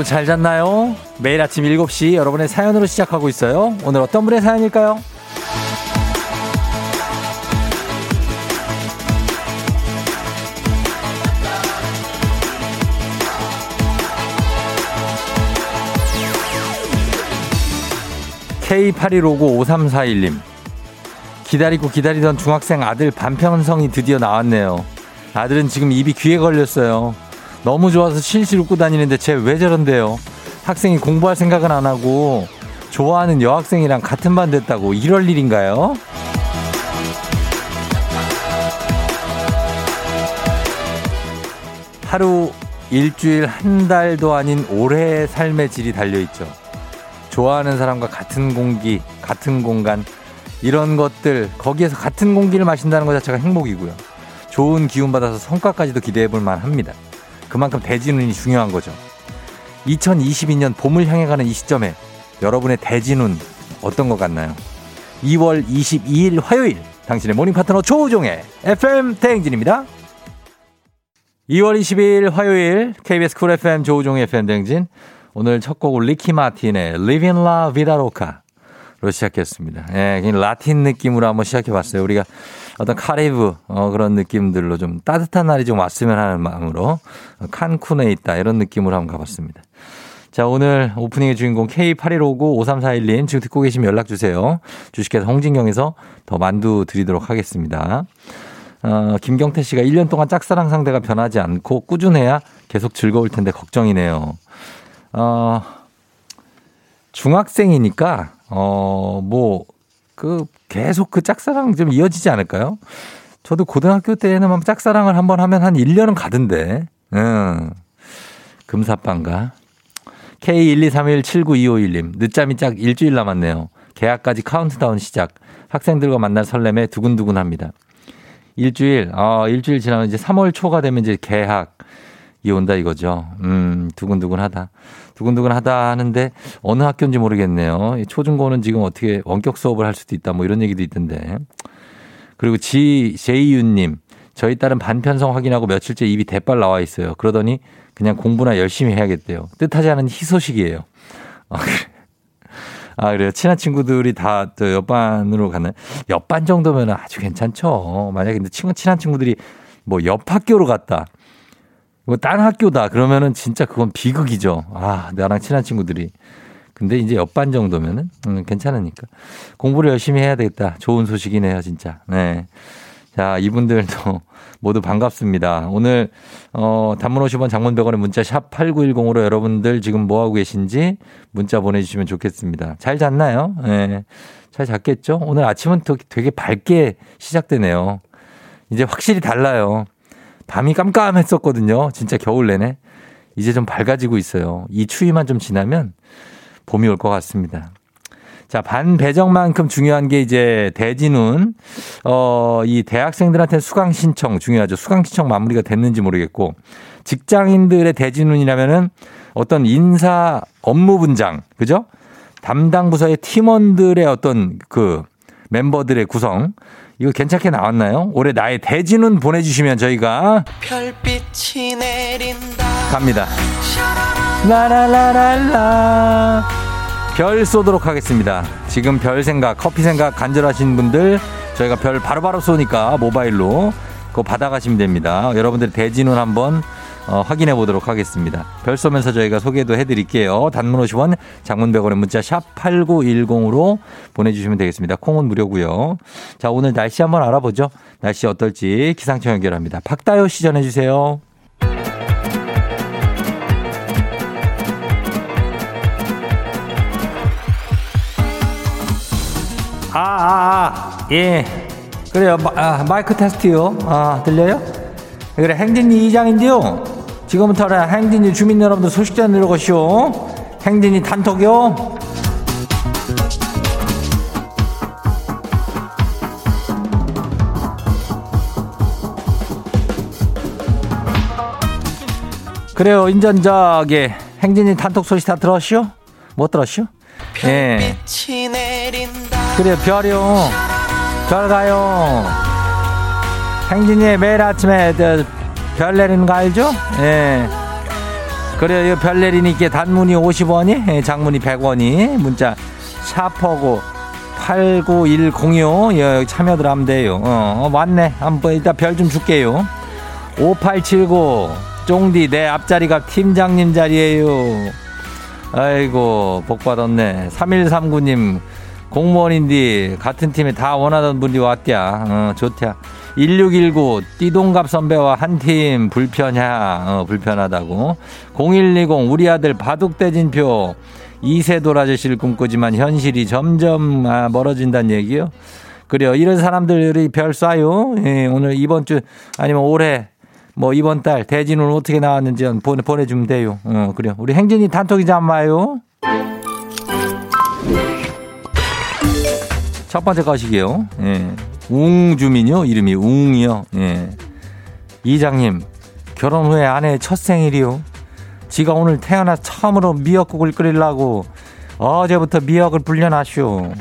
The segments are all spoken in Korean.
여러분 잘 잤나요? 매일 아침 7시 여러분의 사연으로 시작하고 있어요. 오늘 어떤 분의 사연일까요? K81595341님. 기다리고 기다리던 중학생 아들 반편성이 드디어 나왔네요. 아들은 지금 입이 귀에 걸렸어요. 너무 좋아서 실실 웃고 다니는데 쟤 왜 저런데요? 학생이 공부할 생각은 안 하고 좋아하는 여학생이랑 같은 반 됐다고 이럴 일인가요? 하루, 일주일, 한 달도 아닌 올해의 삶의 질이 달려있죠. 좋아하는 사람과 같은 공기, 같은 공간, 이런 것들, 거기에서 같은 공기를 마신다는 것 자체가 행복이고요. 좋은 기운 받아서 성과까지도 기대해 볼 만합니다. 그만큼 대진운이 중요한 거죠. 2022년 봄을 향해 가는 이 시점에 여러분의 대진운 어떤 것 같나요? 2월 22일 화요일 당신의 모닝 파트너 조우종의 FM 대행진입니다. 2월 22일 화요일 KBS 쿨 FM 조우종의 FM 대행진 오늘 첫 곡은 리키 마틴의 Living La Vida Loca로 시작했습니다. 예, 라틴 느낌으로 한번 시작해 봤어요. 우리가 어떤 카리브 어, 그런 느낌들로 좀 따뜻한 날이 좀 왔으면 하는 마음으로 칸쿤에 있다 이런 느낌으로 한번 가봤습니다. 자, 오늘 오프닝의 주인공 K8159-5341님 지금 듣고 계시면 연락 주세요. 주식회사 홍진경에서 더 만두 드리도록 하겠습니다. 어, 김경태 씨가 1년 동안 짝사랑 상대가 변하지 않고 꾸준해야 계속 즐거울 텐데 걱정이네요. 어, 중학생이니까, 어, 뭐, 그 계속 그 짝사랑 좀 이어지지 않을까요? 저도 고등학교 때는 짝사랑을 한 번 하면 한 1년은 가던데. 응. 금사빤가. K123179251님. 늦잠이 딱 일주일 남았네요. 개학까지 카운트다운 시작. 학생들과 만날 설렘에 두근두근 합니다. 일주일, 어, 일주일 지나면 이제 3월 초가 되면 이제 개학이 온다 이거죠. 음, 두근두근 하다. 두근두근 하다 하는데 어느 학교인지 모르겠네요. 초중고는 지금 어떻게 원격 수업을 할 수도 있다 뭐 이런 얘기도 있던데. 그리고 지, 제이윤님. 저희 딸은 반편성 확인하고 며칠째 입이 대빨 나와 있어요. 그러더니 그냥 공부나 열심히 해야겠대요. 뜻하지 않은 희소식이에요. 아, 아, 그래요. 친한 친구들이 다 또 옆반으로 가나요? 옆반 정도면 아주 괜찮죠. 만약에 친한 친구들이 뭐 옆 학교로 갔다. 뭐 딴 학교다. 그러면은 진짜 그건 비극이죠. 아, 나랑 친한 친구들이. 근데 이제 옆반 정도면은 음, 괜찮으니까 공부를 열심히 해야 되겠다. 좋은 소식이네요, 진짜. 네. 자, 이분들도 모두 반갑습니다. 오늘 어 단문 50원 장문 100원의 문자 샵 8910으로 여러분들 지금 뭐 하고 계신지 문자 보내 주시면 좋겠습니다. 잘 잤나요? 네. 잘 잤겠죠? 오늘 아침은 되게 밝게 시작되네요. 이제 확실히 달라요. 밤이 깜깜했었거든요. 진짜 겨울 내내. 이제 좀 밝아지고 있어요. 이 추위만 좀 지나면 봄이 올 것 같습니다. 자, 반배정만큼 중요한 게 이제 대진운, 어, 이 대학생들한테 수강 신청 중요하죠. 수강 신청 마무리가 됐는지 모르겠고, 직장인들의 대진운이라면은 어떤 인사 업무 분장, 그죠? 담당 부서의 팀원들의 어떤 그 멤버들의 구성, 이거 괜찮게 나왔나요? 올해 나의 대진운 보내주시면 저희가 별빛이 내린다 갑니다. 라라라랄라 별 쏘도록 하겠습니다. 지금 별 생각, 커피 생각 간절하신 분들 저희가 별 바로바로 쏘니까 모바일로 그거 받아가시면 됩니다. 여러분들 대진운 한번 어, 확인해 보도록 하겠습니다. 별 쏘면서 저희가 소개도 해드릴게요. 단문 50원, 장문 100원의 문자 샵 8910으로 보내주시면 되겠습니다. 콩은 무료고요. 자, 오늘 날씨 한번 알아보죠. 날씨 어떨지 기상청 연결합니다. 박다요 시 전해주세요. 아, 아, 아, 예. 그래요. 마, 아, 마이크 테스트요. 아, 들려요? 그래, 행진이 이장인데요. 지금부터 행진이 주민 여러분들 소식 전해드리고시오. 행진이 단톡요. 그래요, 인전 저기 행진이 단톡 소식 다 들었시오? 못 들었시오? 예. 그래요, 별이요. 별 가요. 행진이 매일 아침에 별 내리는 거 알죠? 예. 그래요. 별 내리니까 단문이 50원이, 예, 장문이 100원이, 문자 샤퍼고 89106 예, 참여들 하면 돼요. 어, 어 왔네. 한번 이따 별좀 줄게요. 5879 쫑디 내 앞자리가 팀장님 자리에요. 아이고 복 받았네. 3139님 공무원인데 같은 팀에 다 원하던 분이 왔디야. 어, 좋디야. 1619 띠동갑 선배와 한 팀 불편야. 어, 불편하다고. 0120 우리 아들 바둑대진표 이세돌 아저씨를 꿈꾸지만 현실이 점점 아, 멀어진다는 얘기요. 그래요. 이런 사람들이 별 쏴요. 예, 오늘 이번 주 아니면 올해 뭐 이번 달 대진은 어떻게 나왔는지 보내, 보내주면 돼요. 어, 그래요. 우리 행진이 단톡이자 한 마요. 첫 번째 것이기요. 예. 웅주민요. 이름이 웅이요. 예. 이장님, 결혼 후에 아내 첫 생일이요. 지가 오늘 태어나 처음으로 미역국을 끓이려고 어제부터 미역을 불려놨쇼.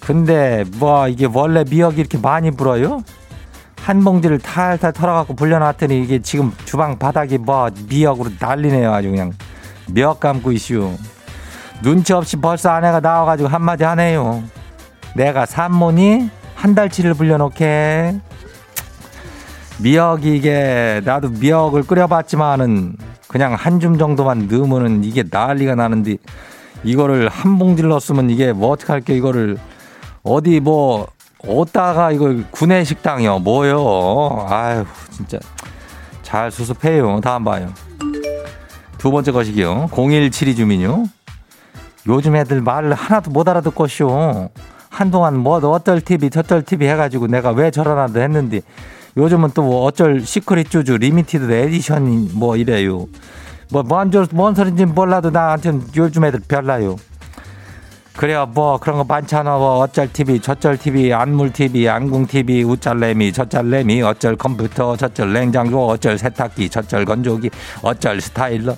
근데 뭐 이게 원래 미역이 이렇게 많이 불어요? 한 봉지를 탈탈 털어갖고 불려놨더니 이게 지금 주방 바닥이 뭐 미역으로 난리네요. 아주 그냥 미역 감고 있슈. 눈치 없이 벌써 아내가 나와가지고 한마디 하네요. 내가 산모니 한 달치를 불려놓게. 미역이 이게 나도 미역을 끓여봤지만은 그냥 한 줌 정도만 넣으면은 이게 난리가 나는데 이거를 한 봉지를 넣었으면 이게 뭐 어떻게 할게 이거를. 어디 뭐 어디다가 이거 구내 식당이요 뭐요? 아유 진짜. 잘 수습해요 다음 봐요. 두 번째 것이기요. 0172 주민요. 요즘 애들 말을 하나도 못 알아듣겠어요 한동안 뭐 어쩔 TV 저쩔 TV 해가지고 내가 왜 저러나도 했는데 요즘은 또 뭐 어쩔 시크릿 쥬쥬 limited edition 뭐 이래요. 뭐, 뭔, 뭔 소린지 몰라도 나한테 요즘 애들 별나요. 그래요, 뭐, 그런 거 많잖아. 뭐, 어쩔 TV, 저쩔 TV, 안물 TV, 안궁 TV, 우짤래미, 저짤래미, 어쩔 컴퓨터, 저쩔 냉장고, 어쩔 세탁기, 저쩔 건조기, 어쩔 스타일러.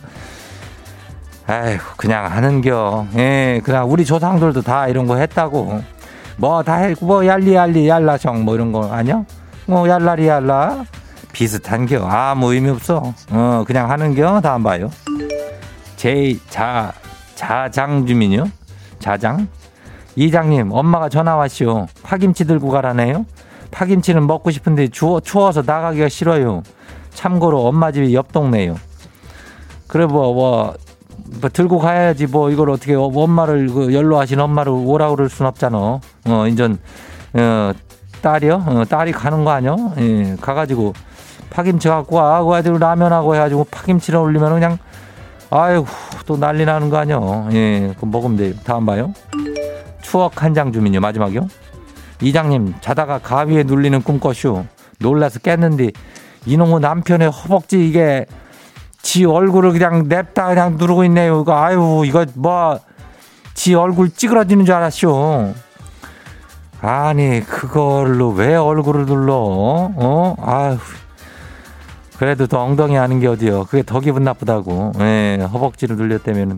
에휴, 그냥 하는겨. 예, 그냥 우리 조상들도 다 이런 거 했다고. 뭐다 했고 뭐 얄리얄리 얄라정 뭐 이런 거 아니야? 뭐 얄라리 얄라? 비슷한겨. 아무 의미 없어. 어 그냥 하는겨. 다음 봐요. 제자 자장 주민요? 자장? 이장님 엄마가 전화 왔시오. 파김치 들고 가라네요. 파김치는 먹고 싶은데 추워, 추워서 나가기가 싫어요. 참고로 엄마 집이 옆 동네요. 그래 뭐, 뭐, 뭐 들고 가야지 뭐 이걸 어떻게 엄마를 그 연로하신 엄마를 오라 그럴 순 없잖아 어 인전 어 딸이요? 어, 딸이 가는 거 아니요? 예, 가가지고 파김치 갖고 와. 그 아들 라면하고 해가지고 파김치를 올리면 그냥 아이고 또 난리 나는 거 아니요? 예, 그럼 먹으면 돼요. 다음 봐요. 추억 한 장 주민요. 마지막이요. 이장님 자다가 가위에 눌리는 꿈꿨슈. 놀라서 깼는데 이놈의 남편의 허벅지 이게 지 얼굴을 그냥 냅다 그냥 누르고 있네요. 이거 아유 이거 뭐 지 얼굴 찌그러지는 줄 알았쇼. 아니 그걸로 왜 얼굴을 눌러? 어? 아휴. 그래도 더 엉덩이 하는 게 어디요? 그게 더 기분 나쁘다고. 예, 허벅지를 눌렸다면은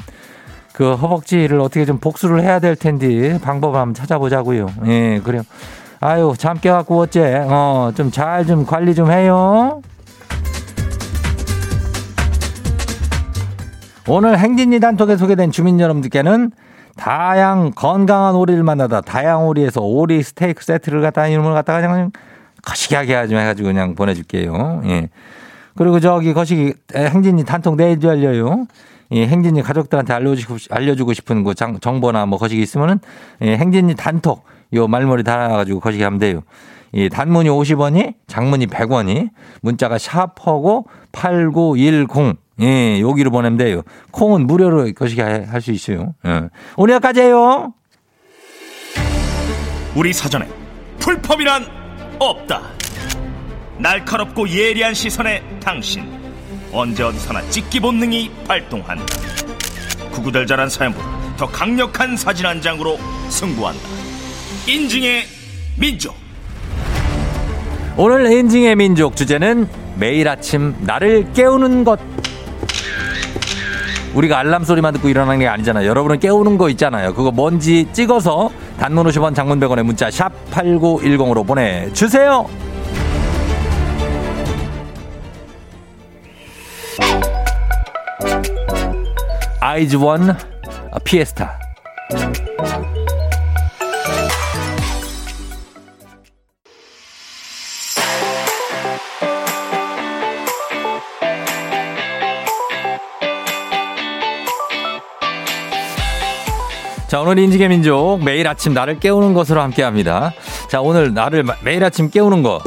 그 허벅지를 어떻게 좀 복수를 해야 될 텐데 방법을 한번 찾아보자고요. 예, 그래요. 아유, 잠 깨갖고 어째? 어, 좀 잘좀 좀 관리 좀 해요. 오늘 행진이 단톡에 소개된 주민 여러분들께는 다양 건강한 오리를 만나다 다양 오리에서 오리 스테이크 세트를 갖다 이름을 갖다가 그냥 거시기하게 하지 해가지고 그냥 보내줄게요. 예. 그리고 저기 거시기 행진이 단톡 내일 열려요. 예, 행진이 가족들한테 알려주고, 알려주고 싶은 그 정보나 뭐 거시기 있으면은 예, 행진이 단톡 요 말머리 달아가지고 거시기 하면 돼요. 이 단문이 50원이 장문이 100원이 문자가 샤퍼고 8910 예, 여기로 보내면 돼요. 콩은 무료로 거시기 할 수 있어요. 예. 오늘 여기까지 해요. 우리 사전에 풀펌이란 없다. 날카롭고 예리한 시선에 당신 언제 어디서나 찍기 본능이 발동한다. 구구절절한 사연보다 더 강력한 사진 한 장으로 승부한다. 인증의 민족. 오늘 인증의 민족 주제는 매일 아침 나를 깨우는 것. 우리가 알람 소리만 듣고 일어나는 게 아니잖아요. 여러분은 깨우는 거 있잖아요. 그거 뭔지 찍어서 단문 50원 장문 100원의 문자 샵 8910으로 보내주세요. 아이즈 원 피에스타. 자, 오늘 인지계 민족 매일 아침 나를 깨우는 것으로 함께 합니다. 자, 오늘 나를 매일 아침 깨우는 것.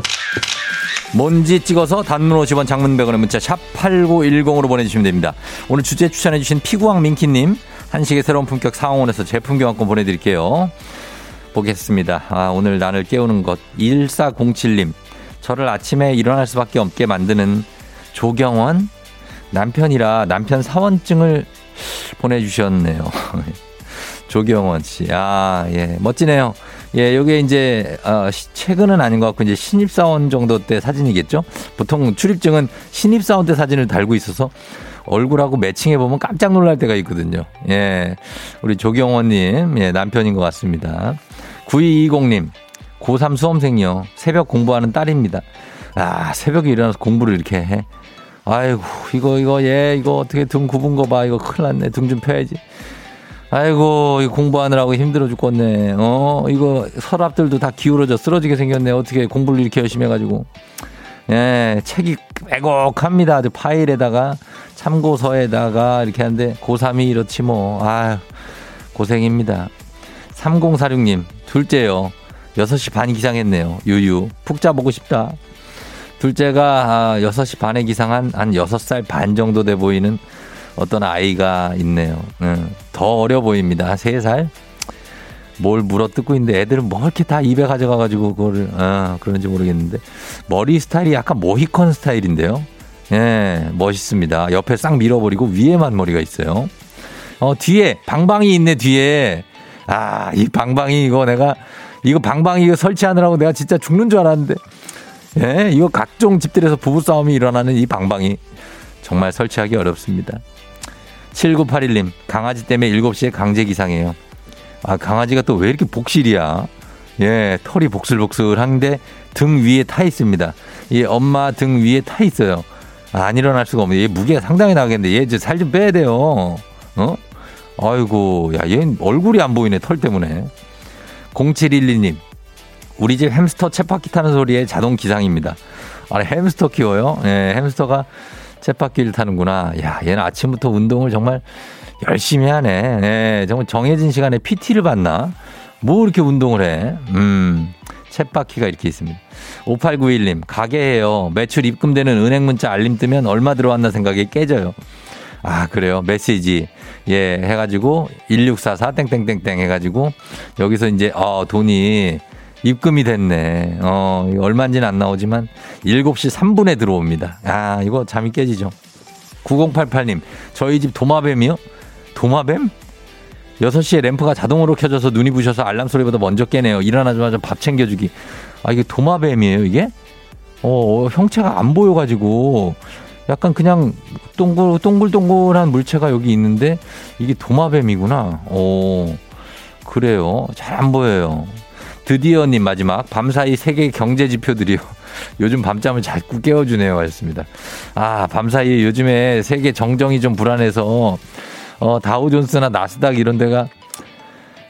뭔지 찍어서 단문 50원 장문 100원의 문자 샵 8910으로 보내주시면 됩니다. 오늘 주제 추천해주신 피구왕 민키님 한식의 새로운 품격 상황원에서 제품 교환권 보내드릴게요. 보겠습니다. 아, 오늘 나를 깨우는 것 1407님 저를 아침에 일어날 수밖에 없게 만드는 조경원 남편이라 남편 사원증을 보내주셨네요. 조경원 씨. 아, 예. 멋지네요. 예, 요게 이제, 어, 최근은 아닌 것 같고, 이제 신입사원 정도 때 사진이겠죠? 보통 출입증은 신입사원 때 사진을 달고 있어서 얼굴하고 매칭해보면 깜짝 놀랄 때가 있거든요. 예. 우리 조경원님, 예, 남편인 것 같습니다. 9220님, 고3 수험생이요. 새벽 공부하는 딸입니다. 아, 새벽에 일어나서 공부를 이렇게 해. 아이고, 이거, 이거, 예, 이거 어떻게 등 굽은 거 봐. 이거 큰일 났네. 등 좀 펴야지. 아이고, 공부하느라고 힘들어 죽겠네. 어, 이거 서랍들도 다 기울어져 쓰러지게 생겼네. 어떻게 공부를 이렇게 열심히 해가지고. 예, 책이 빼곡합니다. 아주 파일에다가 참고서에다가 이렇게 하는데 고3이 이렇지 뭐. 아유, 고생입니다. 3046님, 둘째요. 6시 반 기상했네요. 유유. 푹 자보고 싶다. 둘째가 6시 아, 반에 기상한 한 6살 반 정도 돼 보이는 어떤 아이가 있네요. 응. 더 어려 보입니다. 3살? 뭘 물어 뜯고 있는데 애들은 뭐 이렇게 다 입에 가져가가지고 그거를, 아, 그런지 모르겠는데. 머리 스타일이 약간 모히컨 스타일인데요. 예, 멋있습니다. 옆에 싹 밀어버리고 위에만 머리가 있어요. 어, 뒤에, 방방이 있네, 뒤에. 아, 이 방방이 이거 내가, 이거 방방이 이거 설치하느라고 내가 진짜 죽는 줄 알았는데. 예, 이거 각종 집들에서 부부싸움이 일어나는 이 방방이 정말 설치하기 어렵습니다. 7981님, 강아지 때문에 7시에 강제 기상해요. 아, 강아지가 또 왜 이렇게 복실이야? 예, 털이 복슬복슬한데 등 위에 타 있습니다. 이 엄마 등 위에 타 있어요. 아, 안 일어날 수가 없네. 얘 무게가 상당히 나겠는데 얘 이제 살 좀 빼야 돼요. 어? 아이고, 야, 얘 얼굴이 안 보이네, 털 때문에. 0712님, 우리 집 햄스터 쳇바퀴 타는 소리에 자동 기상입니다. 아, 햄스터 키워요? 예, 햄스터가 쳇바퀴를 타는구나. 야, 얘는 아침부터 운동을 정말 열심히 하네. 예, 정말 정해진 시간에 PT를 받나? 뭐 이렇게 운동을 해? 음, 쳇바퀴가 이렇게 있습니다. 5891님, 가게에요. 매출 입금되는 은행 문자 알림 뜨면 얼마 들어왔나 생각이 깨져요. 아, 그래요. 메시지. 예, 해가지고, 1644 땡땡땡땡 해가지고, 여기서 이제, 어, 돈이 입금이 됐네. 어, 얼마인지는 안 나오지만 7시 3분에 들어옵니다. 아, 이거 잠이 깨지죠. 9088님, 저희 집 도마뱀이요? 도마뱀? 6시에 램프가 자동으로 켜져서 눈이 부셔서 알람 소리보다 먼저 깨네요. 일어나자마자 밥 챙겨주기. 아, 이게 도마뱀이에요, 이게? 어, 형체가 안 보여가지고 약간 그냥 동글, 동글동글한 물체가 여기 있는데 이게 도마뱀이구나. 오, 그래요. 잘 안 보여요. 드디어님 마지막 밤사이 세계 경제 지표들이요. 요즘 밤잠을 자꾸 깨워주네요. 하셨습니다. 아, 밤사이 요즘에 세계 정정이 좀 불안해서 어, 다우존스나 나스닥 이런 데가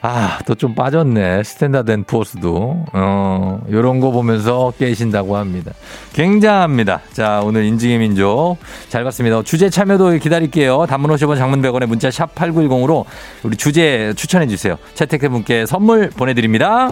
아, 또 좀 빠졌네. 스탠다드 앤 푸어스도. 어, 요런 거 보면서 깨신다고 합니다. 굉장합니다. 자, 오늘 인증의 민족. 잘 봤습니다. 주제 참여도 기다릴게요. 단문 50원 장문 100원에 문자 샵 8910으로 우리 주제 추천해 주세요. 채택된 분께 선물 보내드립니다.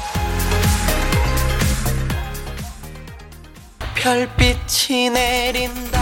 별빛이 내린다.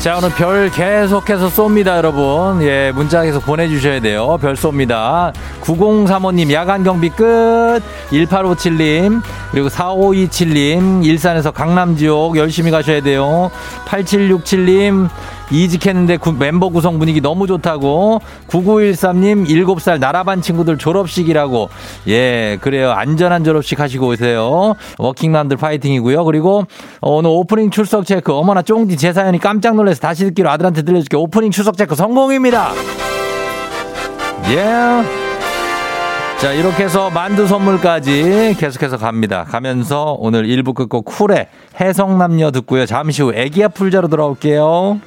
자, 오늘 별 계속해서 쏩니다, 여러분. 예, 문자 계속 보내주셔야 돼요. 별 쏩니다. 9035님, 야간 경비 끝. 1857님, 그리고 4527님, 일산에서 강남 지옥 열심히 가셔야 돼요. 8767님, 이직했는데 구, 멤버 구성 분위기 너무 좋다고 9913님 7살 나라반 친구들 졸업식이라고. 예 그래요. 안전한 졸업식 하시고 오세요. 워킹맘들 파이팅이고요. 그리고 어, 오늘 오프닝 출석 체크. 어머나 쫑디 제 사연이 깜짝 놀라서 다시 듣기로 아들한테 들려줄게 오프닝 출석 체크 성공입니다. 예. 자, 이렇게 해서 만두 선물까지 계속해서 갑니다. 가면서 오늘 1부 끝곡 쿨의 해성남녀 듣고요. 잠시 후 애기야 풀자로 돌아올게요.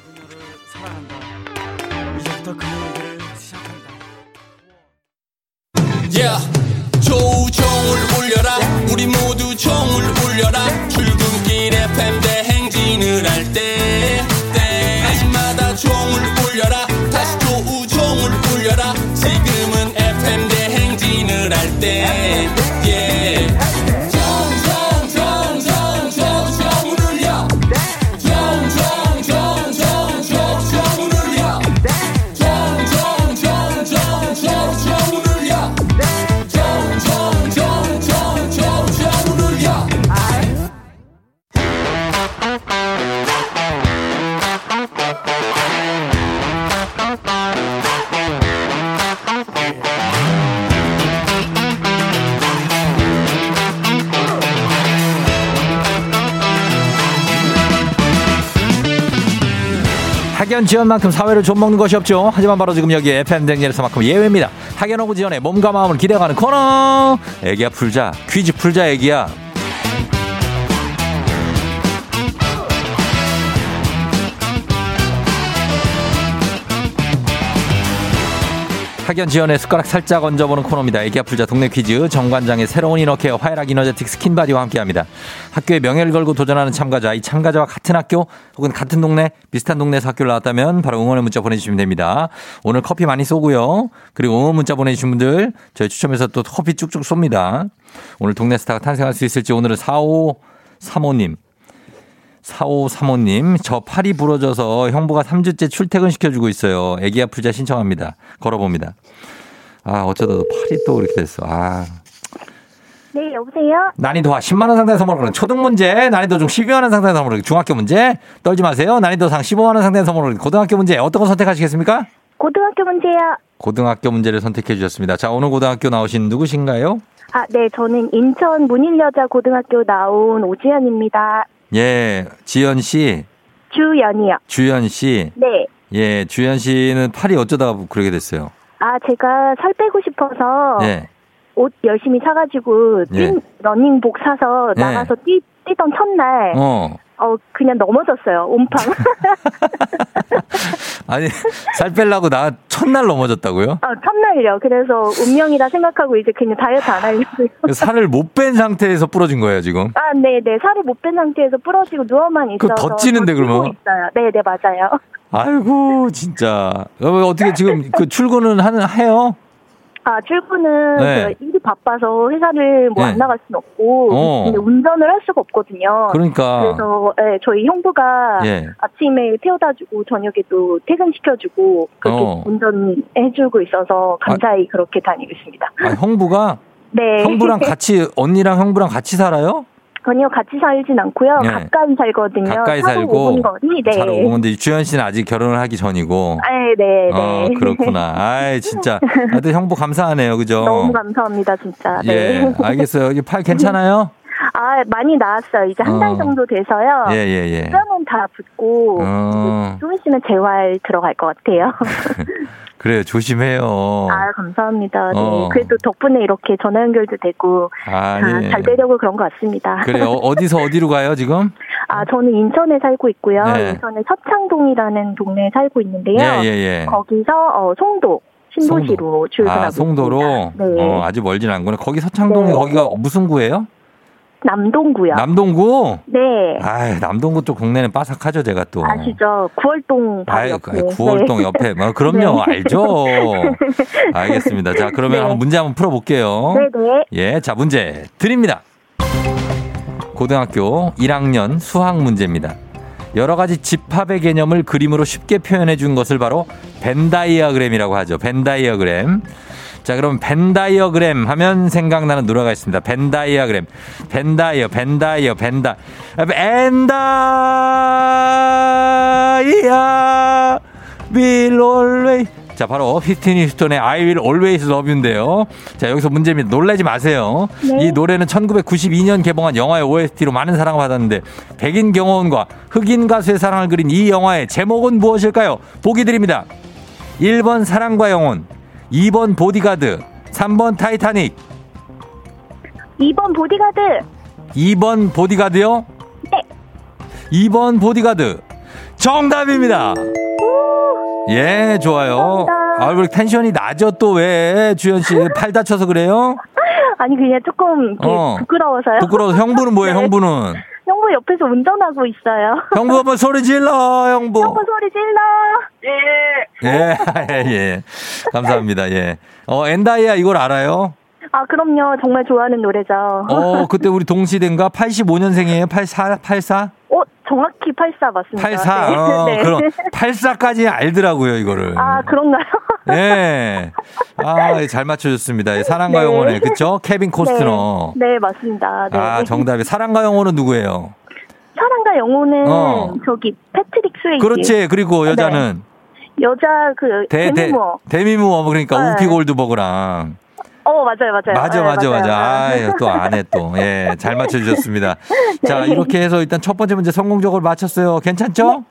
지연 만큼 사회를 좀 먹는 것이 없죠. 하지만 바로 지금 여기 FM 대행진에서만큼 예외입니다. 오고 지연의 몸과 마음을 기대가는 코너. 애기야 풀자. 퀴즈 풀자 애기야. 학연 지연의 숟가락 살짝 얹어보는 코너입니다. 애기야 풀자 동네 퀴즈 정관장의 새로운 이너케어 화해락 이너제틱 스킨바디와 함께합니다. 학교의 명예를 걸고 도전하는 참가자 이 참가자와 같은 학교 혹은 같은 동네 비슷한 동네에서 학교를 나왔다면 바로 응원의 문자 보내주시면 됩니다. 오늘 커피 많이 쏘고요. 그리고 응원 문자 보내주신 분들 저희 추첨해서 또 커피 쭉쭉 쏩니다. 오늘 동네 스타가 탄생할 수 있을지 오늘은 4535님 4535님, 저 팔이 부러져서 형부가 3주째 출퇴근 시켜주고 있어요. 애기 아플자 신청합니다. 걸어봅니다. 아, 어쩌다 팔이 또 이렇게 됐어. 아. 네, 여보세요? 난이도 10만원 상당의 선물을 초등 문제, 난이도 중 12만원 상당의 선물을 중학교 문제, 떨지 마세요. 난이도 상 15만원 상당의 선물을 고등학교 문제, 어떤 거 선택하시겠습니까? 고등학교 문제요. 고등학교 문제를 선택해 주셨습니다. 자, 오늘 고등학교 나오신 누구신가요? 아, 네, 저는 인천 문일여자 고등학교 나온 오지연입니다. 예, 지연 씨, 주연이요. 주연 씨. 네. 예, 주연 씨는 팔이 어쩌다 그러게 됐어요? 아, 제가 살 빼고 싶어서 예. 옷 열심히 사가지고 예. 뛴 러닝복 사서 예. 나가서 뛰, 뛰던 첫날 어. 어. 그냥 넘어졌어요. 온팡. 아니, 살 빼려고 나 첫날 넘어졌다고요? 아, 첫날요. 그래서 운명이다 생각하고 이제 그냥 다이어트 안 하려고요. 살을 못 뺀 상태에서 부러진 거예요, 지금. 아, 네, 네. 살을 못 뺀 상태에서 부러지고 누워만 그거 있어서 더 찌는데, 더 찌고 그러면? 있어요. 네, 네, 맞아요. 아이고, 진짜. 어, 어떻게 지금 그 출근은 하는, 해요? 아, 출근은 네. 제가 일이 바빠서 회사를 뭐안 네. 나갈 수는 없고 어. 근데 운전을 할 수가 없거든요. 그러니까. 그래서 예, 저희 형부가 예. 아침에 태워다주고 저녁에 또 퇴근시켜주고 그렇게 어. 운전해주고 있어서 감사히 그렇게 다니고 있습니다. 아, 형부가 네. 형부랑 같이 언니랑 형부랑 같이 살아요? 전혀 같이 살진 않고요. 네. 가까이 살거든요. 가까이 살고 5분 거리. 네. 차로 오는데 주현 씨는 아직 결혼을 하기 전이고. 네, 네, 네. 어, 그렇구나. 아이, 진짜. 하여튼 형부 감사하네요. 그죠? 너무 감사합니다, 진짜. 네. 예, 알겠어요. 이팔 괜찮아요? 아, 많이 나았어요. 이제 한달 어. 정도 돼서요. 예, 예, 예. 뼈는 다 붙고 어, 좀 있으면 재활 들어갈 것 같아요. 그래요. 조심해요. 아, 감사합니다. 네. 어. 그래도 덕분에 이렇게 전화 연결도 되고 아니. 다잘 되려고 그런 것 같습니다. 그래요. 어, 어디서 어디로 가요, 지금? 아, 저는 인천에 살고 있고요. 네. 인천의 서창동이라는 동네에 살고 있는데요. 예, 예, 예. 거기서 어, 송도 신도시로 출근하고 아, 송도로? 있습니다. 네. 어, 아주 멀진 않구나. 거기 서창동에 네. 거기가 무슨 구예요? 남동구요. 남동구? 네. 아, 남동구 쪽 동네는 바삭하죠, 제가 또. 아시죠? 구월동 바로 아이, 옆에. 구월동 네. 옆에. 뭐, 그럼요. 네. 알죠. 알겠습니다. 자, 그러면 네. 한번 문제 한번 풀어 볼게요. 네 네. 예, 자, 문제 드립니다. 고등학교 1학년 수학 문제입니다. 여러 가지 집합의 개념을 그림으로 쉽게 표현해 준 것을 바로 벤다이어그램이라고 하죠. 벤다이어그램. 자, 그럼 벤다이어그램 하면 생각나는 노래가 있습니다. 벤다이어그램. 벤다이어, 벤다이어, 벤다. 벤다이어 will always 자, 바로 휘트니 휴스톤의 I will always love you인데요. 자, 여기서 문제입니다. 놀라지 마세요. 네. 이 노래는 1992년 개봉한 영화의 OST로 많은 사랑을 받았는데 백인 경호원과 흑인 가수의 사랑을 그린 이 영화의 제목은 무엇일까요? 보기 드립니다. 1번 사랑과 영혼, 2번 보디가드, 3번 타이타닉, 2번 보디가드. 2번 보디가드요? 네. 2번 보디가드. 정답입니다. 예, 좋아요. 감사합니다. 아, 왜 텐션이 낮아 또 왜? 주현 씨 팔 다쳐서 그래요? 아니 그냥 조금 어. 부끄러워서요. 부끄러워서 형부는 뭐예요, 네. 형부는? 형부 옆에서 운전하고 있어요. 형부 한번 소리 질러, 형부. 형부 소리 질러. 예, 예, 예. 감사합니다, 예. 어, 엔다이아 이걸 알아요? 아 그럼요. 정말 좋아하는 노래죠. 어, 그때 우리 동시대인가? 85년생이에요? 84? 84? 어, 정확히 84 맞습니다. 84. 네. 어, 네. 그럼 84까지 알더라고요, 이거를. 아 그런가요? 예. 아, 잘 맞춰줬습니다. 예, 사랑과 네. 영혼에. 그쵸? 케빈 코스트너. 네, 네 맞습니다. 네. 아, 정답이. 사랑과 영혼은 누구예요? 사랑과 영혼은 어. 저기 패트릭 스웨이지. 그렇지. 그리고 여자는 여자 그 대, 대, 데미모. 데미무어. 그러니까 네. 우피 골드버그랑. 어 맞아요 맞아요. 맞아, 네, 맞아, 맞아요. 맞아. 아, 또안 해, 또. 예, 잘 맞춰주셨습니다. 자, 이렇게 해서 일단 첫 번째 문제 성공적으로 맞췄어요. 괜찮죠?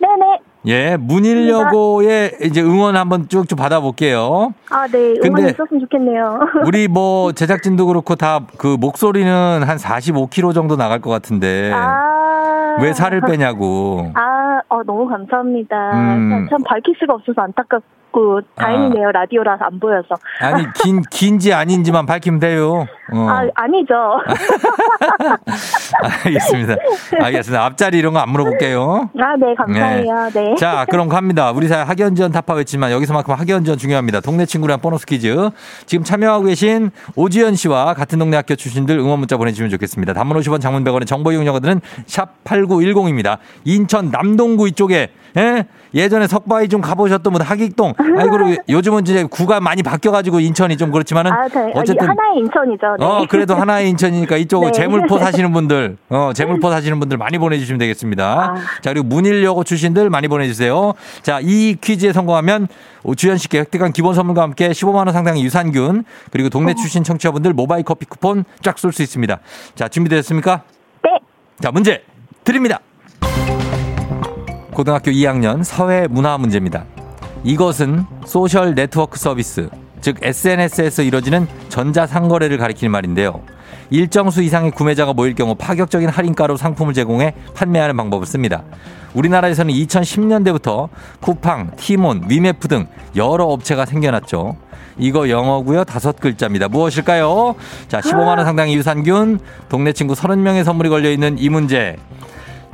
네 네. 예, 문일여고의 이제 응원 한번 쭉쭉 받아볼게요. 아 네. 응원 있었으면 좋겠네요. 우리 뭐 제작진도 그렇고 다 그 목소리는 한 45kg 정도 나갈 것 같은데. 아. 왜 살을 빼냐고. 아, 어, 너무 감사합니다. 음. 참, 참 밝힐 수가 없어서 안타깝 고 다행이네요. 라디오라서 안 보여서. 아니, 긴, 긴지 아닌지만 밝히면 돼요. 어. 아, 아니죠. 알겠습니다. 알겠습니다. 앞자리 이런 거 안 물어볼게요. 아, 네, 감사해요. 네. 자, 그럼 갑니다. 우리 사회 학연 지원 타파했지만 여기서만큼 학연 지원 중요합니다. 동네 친구랑 보너스 퀴즈. 지금 참여하고 계신 오지연 씨와 같은 동네 학교 출신들 응원 문자 보내주시면 좋겠습니다. 단문 50원 장문 100원의 정보 이용료들은 샵 8910입니다. 인천 남동구 이쪽에 예? 예전에 석바위 좀 가보셨던 분 하객동. 아이고 요즘은 이제 구가 많이 바뀌어가지고 인천이 좀 그렇지만은 아, 네. 어쨌든 하나의 인천이죠. 네. 어, 그래도 하나의 인천이니까 이쪽 네. 재물포 사시는 분들, 어, 재물포 사시는 분들 많이 보내주시면 되겠습니다. 아. 자, 그리고 문일여고 출신들 많이 보내주세요. 자, 이 퀴즈에 성공하면 주현 씨께 획득한 기본 선물과 함께 15만원 상당의 유산균, 그리고 어. 동네 출신 청취자분들 모바일 커피 쿠폰 쫙 쏠 수 있습니다. 자, 준비되셨습니까? 네. 자, 문제 드립니다. 고등학교 2학년 사회 문화 문제입니다. 이것은 소셜 네트워크 서비스, 즉 SNS에서 이뤄지는 전자상거래를 가리키는 말인데요. 일정 수 이상의 구매자가 모일 경우 파격적인 할인가로 상품을 제공해 판매하는 방법을 씁니다. 우리나라에서는 2010년대부터 쿠팡, 티몬, 위메프 등 여러 업체가 생겨났죠. 이거 영어고요. 다섯 글자입니다. 무엇일까요? 자, 15만 원 상당의 유산균, 동네 친구 30명의 선물이 걸려 있는 이 문제.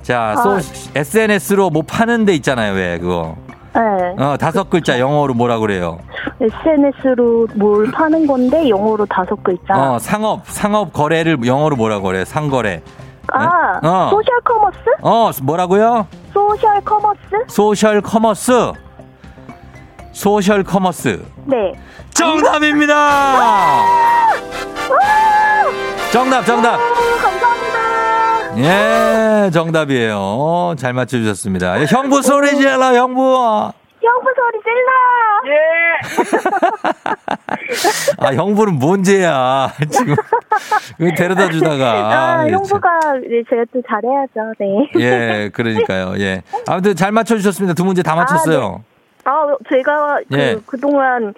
자, 소, SNS로 뭐 파는 데 있잖아요. 왜 그거. 네. 어, 다섯 글자 영어로 뭐라 그래요? SNS로 뭘 파는 건데 영어로 다섯 글자. 어, 상업, 상업 거래를 영어로 뭐라 그래? 상거래. 아, 어. 소셜 커머스? 어, 뭐라고요? 소셜 커머스? 소셜 커머스. 소셜 커머스. 네. 정답입니다! 정답, 정답. 아, 감사합니다. 예, 정답이에요. 잘 맞춰주셨습니다. 예, 형부 소리 질러, 형부. 형부 소리 질러. 아, 형부는 뭔 죄야. 지금. 여기 데려다 주다가. 아, 예, 형부가 이제 제가 또 잘해야죠. 네. 참. 예, 그러니까요. 예. 아무튼 잘 맞춰주셨습니다. 두 문제 다 맞췄어요. 아, 제가 그 예. 그동안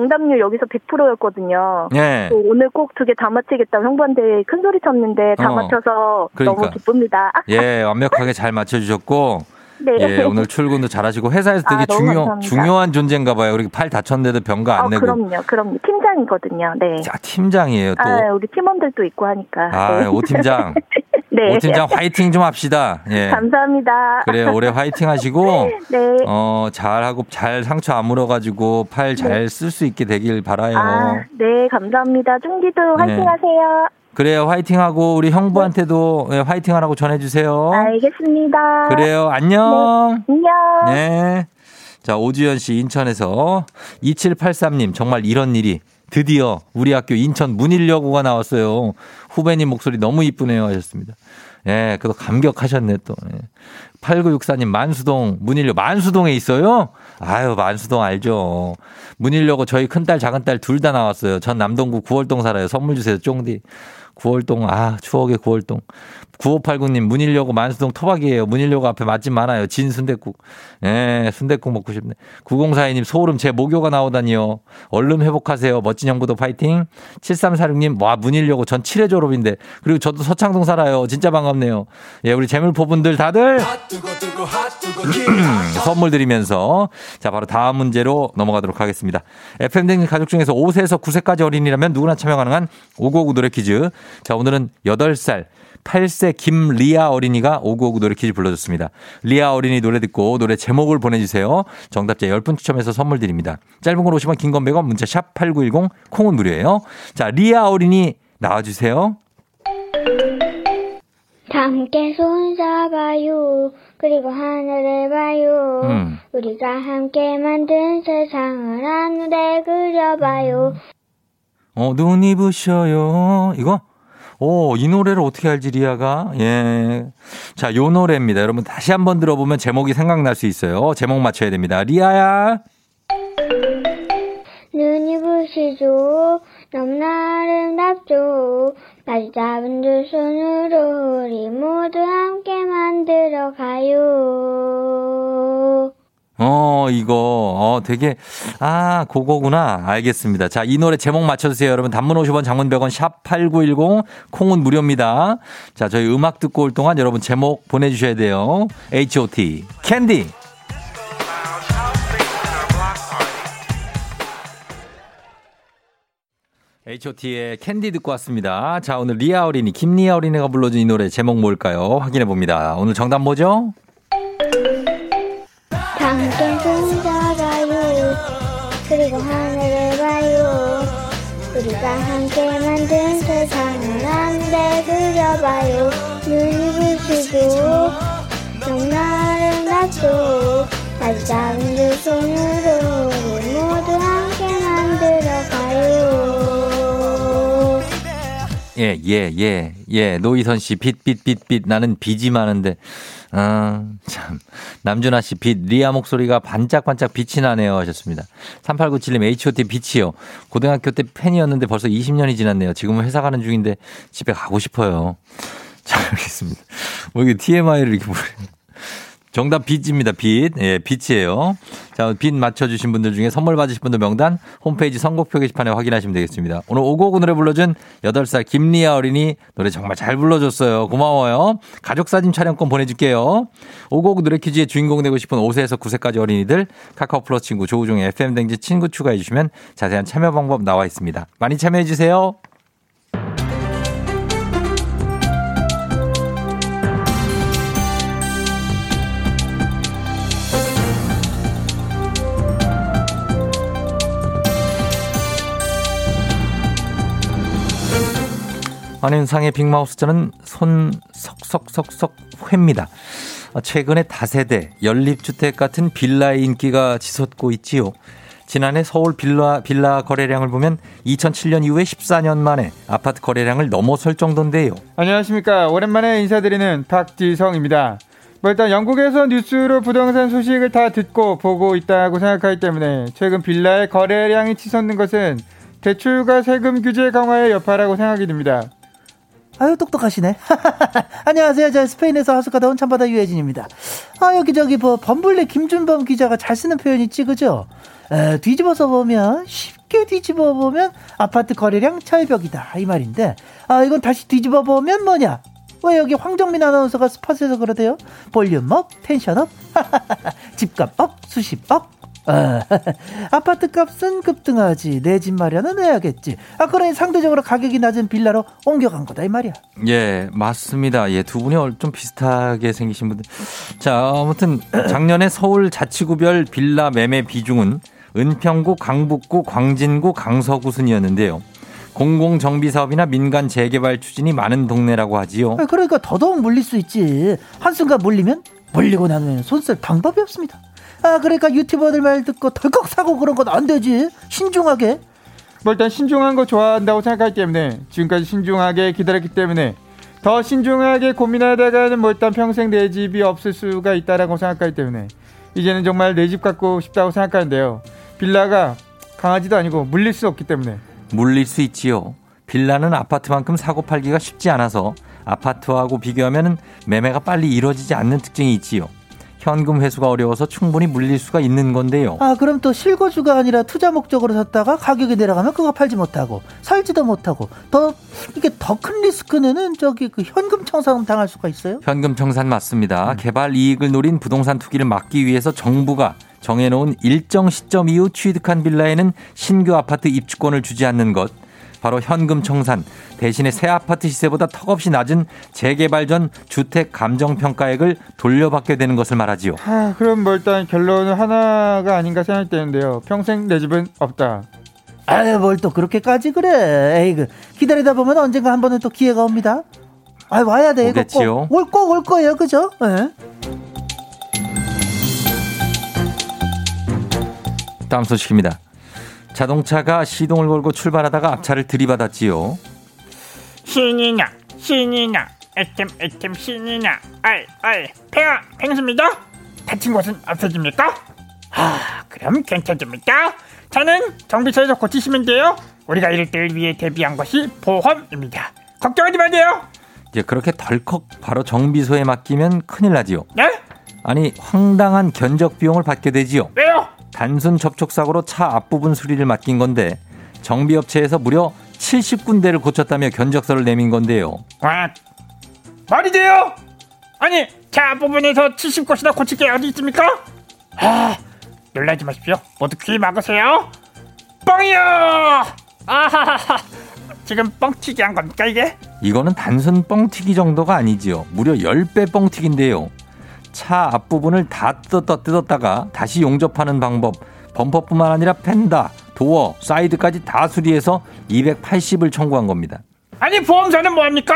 정답률 여기서 100%였거든요. 예. 오늘 꼭 두 개 다 맞히겠다고 형부한테 큰 소리 쳤는데 다 어. 맞춰서 그러니까. 너무 기쁩니다. 예, 완벽하게 잘 맞춰주셨고. 네. 예, 오늘 출근도 잘하시고 회사에서 되게 아, 중요 감사합니다. 중요한 존재인가 봐요. 그렇게 팔 다쳤는데도 병가 안 어, 내고. 그럼요, 그럼요. 팀장이거든요. 네. 자, 팀장이에요, 또. 아, 우리 팀원들도 있고 하니까. 아, 네. 오 팀장. 네. 오 팀장 화이팅 좀 합시다. 예. 감사합니다. 그래요. 올해 화이팅 하시고 네. 어, 잘하고 잘 상처 안 물어 가지고 팔 잘 쓸수 있게 되길 바라요. 네. 아, 네, 감사합니다. 중기도 화이팅 네. 하세요. 그래요. 화이팅 하고 우리 형부한테도 예, 화이팅 하라고 전해 주세요. 알겠습니다. 그래요. 안녕. 안녕. 네. 자, 오주연 씨 인천에서 2783님 정말 이런 일이 드디어 우리 학교 인천 문일여고가 나왔어요. 후배님 목소리 너무 이쁘네요 하셨습니다. 예, 그래도 감격하셨네 또. 예. 8964님 만수동 문일여 만수동에 있어요? 아유, 만수동 알죠. 문일여고 저희 큰딸 작은딸 둘 다 나왔어요. 전 남동구 9월동 살아요. 선물 주세요. 쫑디. 9월동 아, 추억의 9월동. 9589님 문일여고 만수동 토박이에요. 문일여고 앞에 맛집 많아요. 진 순대국. 예, 순대국 먹고 싶네. 9042님 소름 제 모교가 나오다니요. 얼른 회복하세요. 멋진 형부도 파이팅. 7346님 와 문일여고 전 7회 졸업인데 그리고 저도 서창동 살아요. 진짜 반갑네요. 예, 우리 재물포분들 다들 선물 드리면서 자 바로 다음 문제로 넘어가도록 하겠습니다. FM 댕진 가족 중에서 5세에서 9세까지 어린이라면 누구나 참여 가능한 5959 노래 퀴즈. 자 오늘은 8살 8세 김리아 어린이가 5959 노래 퀴즈 불러줬습니다. 리아 어린이 노래 듣고 노래 제목을 보내주세요. 정답자 10분 추첨해서 선물 드립니다. 짧은 걸 오시면 긴건 100원 문자 샵 8910 콩은 무료예요. 자 리아 어린이 나와주세요. 다 함께 손 잡아요. 그리고 하늘을 봐요. 음. 우리가 함께 만든 세상을 하늘에 그려봐요. 어, 눈이 부셔요. 이거? 오, 이 노래를 어떻게 알지, 리아가? 예. 자, 요 노래입니다. 여러분 다시 한번 들어보면 제목이 생각날 수 있어요. 제목 맞춰야 됩니다. 리아야. 눈이 부시죠. 너무나 아름답죠. 다시 잡은 두 손으로 우리 모두 함께 만들어 가요. 어, 이거, 어, 되게, 아, 그거구나. 알겠습니다. 자, 이 노래 제목 맞춰주세요. 여러분, 단문 50원, 장문 100원, 샵8910, 콩은 무료입니다. 자, 저희 음악 듣고 올 동안 여러분 제목 보내주셔야 돼요. H.O.T. 캔디. H.O.T의 캔디 듣고 왔습니다. 자, 오늘 리아 어린이, 김리아 어린이가 불러준 이 노래 제목 뭘까요? 확인해 봅니다. 오늘 정답 뭐죠? 다 함께 손잡아요. 그리고 하늘을 봐요. 우리가 함께 만든 세상을 하늘에 그려봐요. 눈이 부시고 아름답죠. 다시 잡은 두 손으로 예, 예, 예, 예. 노희선 씨, 빛, 빛, 빛, 빛. 나는 빛이 많은데. 아, 참. 남준아 씨, 빛. 리아 목소리가 반짝반짝 빛이 나네요. 하셨습니다. 3897님, H.O.T. 빛이요. 고등학교 때 팬이었는데 벌써 20년이 지났네요. 지금은 회사 가는 중인데 집에 가고 싶어요. 자, 알겠습니다. 뭐 이게 TMI를 이렇게 정답 빛입니다. 빛. 예, 빛이에요. 자, 빛 맞춰주신 분들 중에 선물 받으실 분들 명단 홈페이지 선곡표 게시판에 확인하시면 되겠습니다. 오늘 오곡 노래 불러준 8살 김리아 어린이 노래 정말 잘 불러줬어요. 고마워요. 가족사진 촬영권 보내줄게요. 오곡 노래 퀴즈의 주인공 되고 싶은 5세에서 9세까지 어린이들 카카오 플러스 친구 조우종의 FM댕지 친구 추가해주시면 자세한 참여 방법 나와 있습니다. 많이 참여해주세요. 안현상의 빅마우스 저는 손 석석석석 회입니다. 아, 최근에 다세대, 연립주택 같은 빌라의 인기가 치솟고 있지요. 지난해 서울 빌라, 빌라 거래량을 보면 2007년 이후에 14년 만에 아파트 거래량을 넘어설 정도인데요. 안녕하십니까. 오랜만에 인사드리는 박지성입니다. 뭐 일단 영국에서 뉴스로 부동산 소식을 다 듣고 보고 있다고 생각하기 때문에 최근 빌라의 거래량이 치솟는 것은 대출과 세금 규제 강화의 여파라고 생각이 듭니다. 아유 똑똑하시네. 안녕하세요. 저 스페인에서 하숙하다 온 참바다 유해진입니다. 아 여기 저기 뭐 범블리 김준범 기자가 잘 쓰는 표현 있지 그죠? 에, 뒤집어서 보면 쉽게 뒤집어 보면 아파트 거래량 절벽이다 이 말인데 아 이건 다시 뒤집어 보면 뭐냐? 왜 여기 황정민 아나운서가 spot에서 그러대요? volume up, tension up, 집값 up, 수십억. 아, 아파트 값은 급등하지 내 집 마련은 해야겠지. 아 그러니 상대적으로 가격이 낮은 빌라로 옮겨간 거다 이 말이야. 예, 맞습니다. 예, 두 분이 좀 비슷하게 생기신 분들. 자, 아무튼 작년에 서울 자치구별 빌라 매매 비중은 은평구, 강북구, 광진구, 강서구 순이었는데요. 공공 정비 사업이나 민간 재개발 추진이 많은 동네라고 하지요. 아, 그러니까 더더욱 물릴 수 있지. 한순간 물리면 물리고 나면 손쓸 방법이 없습니다. 아 그러니까 유튜버들 말 듣고 덜컥 사고 그런 건 안 되지. 신중하게. 뭐 일단 신중한 거 좋아한다고 생각하기 때문에 지금까지 신중하게 기다렸기 때문에 더 신중하게 고민하다가는 뭐 일단 평생 내 집이 없을 수가 있다라고 생각하기 때문에 이제는 정말 내 집 갖고 싶다고 생각하는데요. 빌라가 강아지도 아니고 물릴 수 없기 때문에 물릴 수 있지요. 빌라는 아파트만큼 사고 팔기가 쉽지 않아서 아파트하고 비교하면 매매가 빨리 이루어지지 않는 특징이 있지요. 현금 회수가 어려워서 충분히 물릴 수가 있는 건데요. 아 그럼 또 실거주가 아니라 투자 목적으로 샀다가 가격이 내려가면 그거 팔지 못하고 살지도 못하고 더 이게 더 큰 리스크는 저기 그 현금 청산 당할 수가 있어요. 현금 청산 맞습니다. 개발 이익을 노린 부동산 투기를 막기 위해서 정부가 정해놓은 일정 시점 이후 취득한 빌라에는 신규 아파트 입주권을 주지 않는 것. 바로 현금 청산 대신에 새 아파트 시세보다 턱없이 낮은 재개발 전 주택 감정 평가액을 돌려받게 되는 것을 말하지요. 아, 그럼 뭐 일단 결론은 하나가 아닌가 생각되는데요. 평생 내 집은 없다. 아유 뭘 또 그렇게까지 그래. 에이 그 기다리다 보면 언젠가 한 번은 또 기회가 옵니다. 아 와야 돼. 오겠지요. 꼭올거올 거예요, 그죠? 예. 다음 소식입니다. 자동차가 시동을 걸고 출발하다가 앞차를 들이받았지요. 신이 나 신이 나 애템 애템 신이 나 아이 아이 팽아 팽수입니다 다친 곳은 없어집니까? 아 그럼 괜찮습니까? 차는 정비소에서 고치시면 돼요 우리가 이럴 때를 위해 대비한 것이 보험입니다 걱정하지 마세요 이제 그렇게 덜컥 바로 정비소에 맡기면 큰일 나지요. 네? 아니 황당한 견적 비용을 받게 되지요. 왜요? 단순 접촉 사고로 차 앞부분 수리를 맡긴 건데 정비업체에서 무려 70군데를 고쳤다며 견적서를 내민 건데요. 와 말이 돼요? 아니 차 앞부분에서 70곳이나 고칠 게 어디 있습니까? 아 놀라지 마십시오 모두 귀 막으세요 뻥이요 아하하하 지금 뻥튀기 한 겁니까 이게? 이거는 단순 뻥튀기 정도가 아니지요. 무려 10배 뻥튀기인데요. 차 앞부분을 다 뜯었다, 뜯었다가 다시 용접하는 방법, 범퍼뿐만 아니라 펜다, 도어, 사이드까지 다 수리해서 280을 청구한 겁니다. 아니 보험사는 뭐합니까?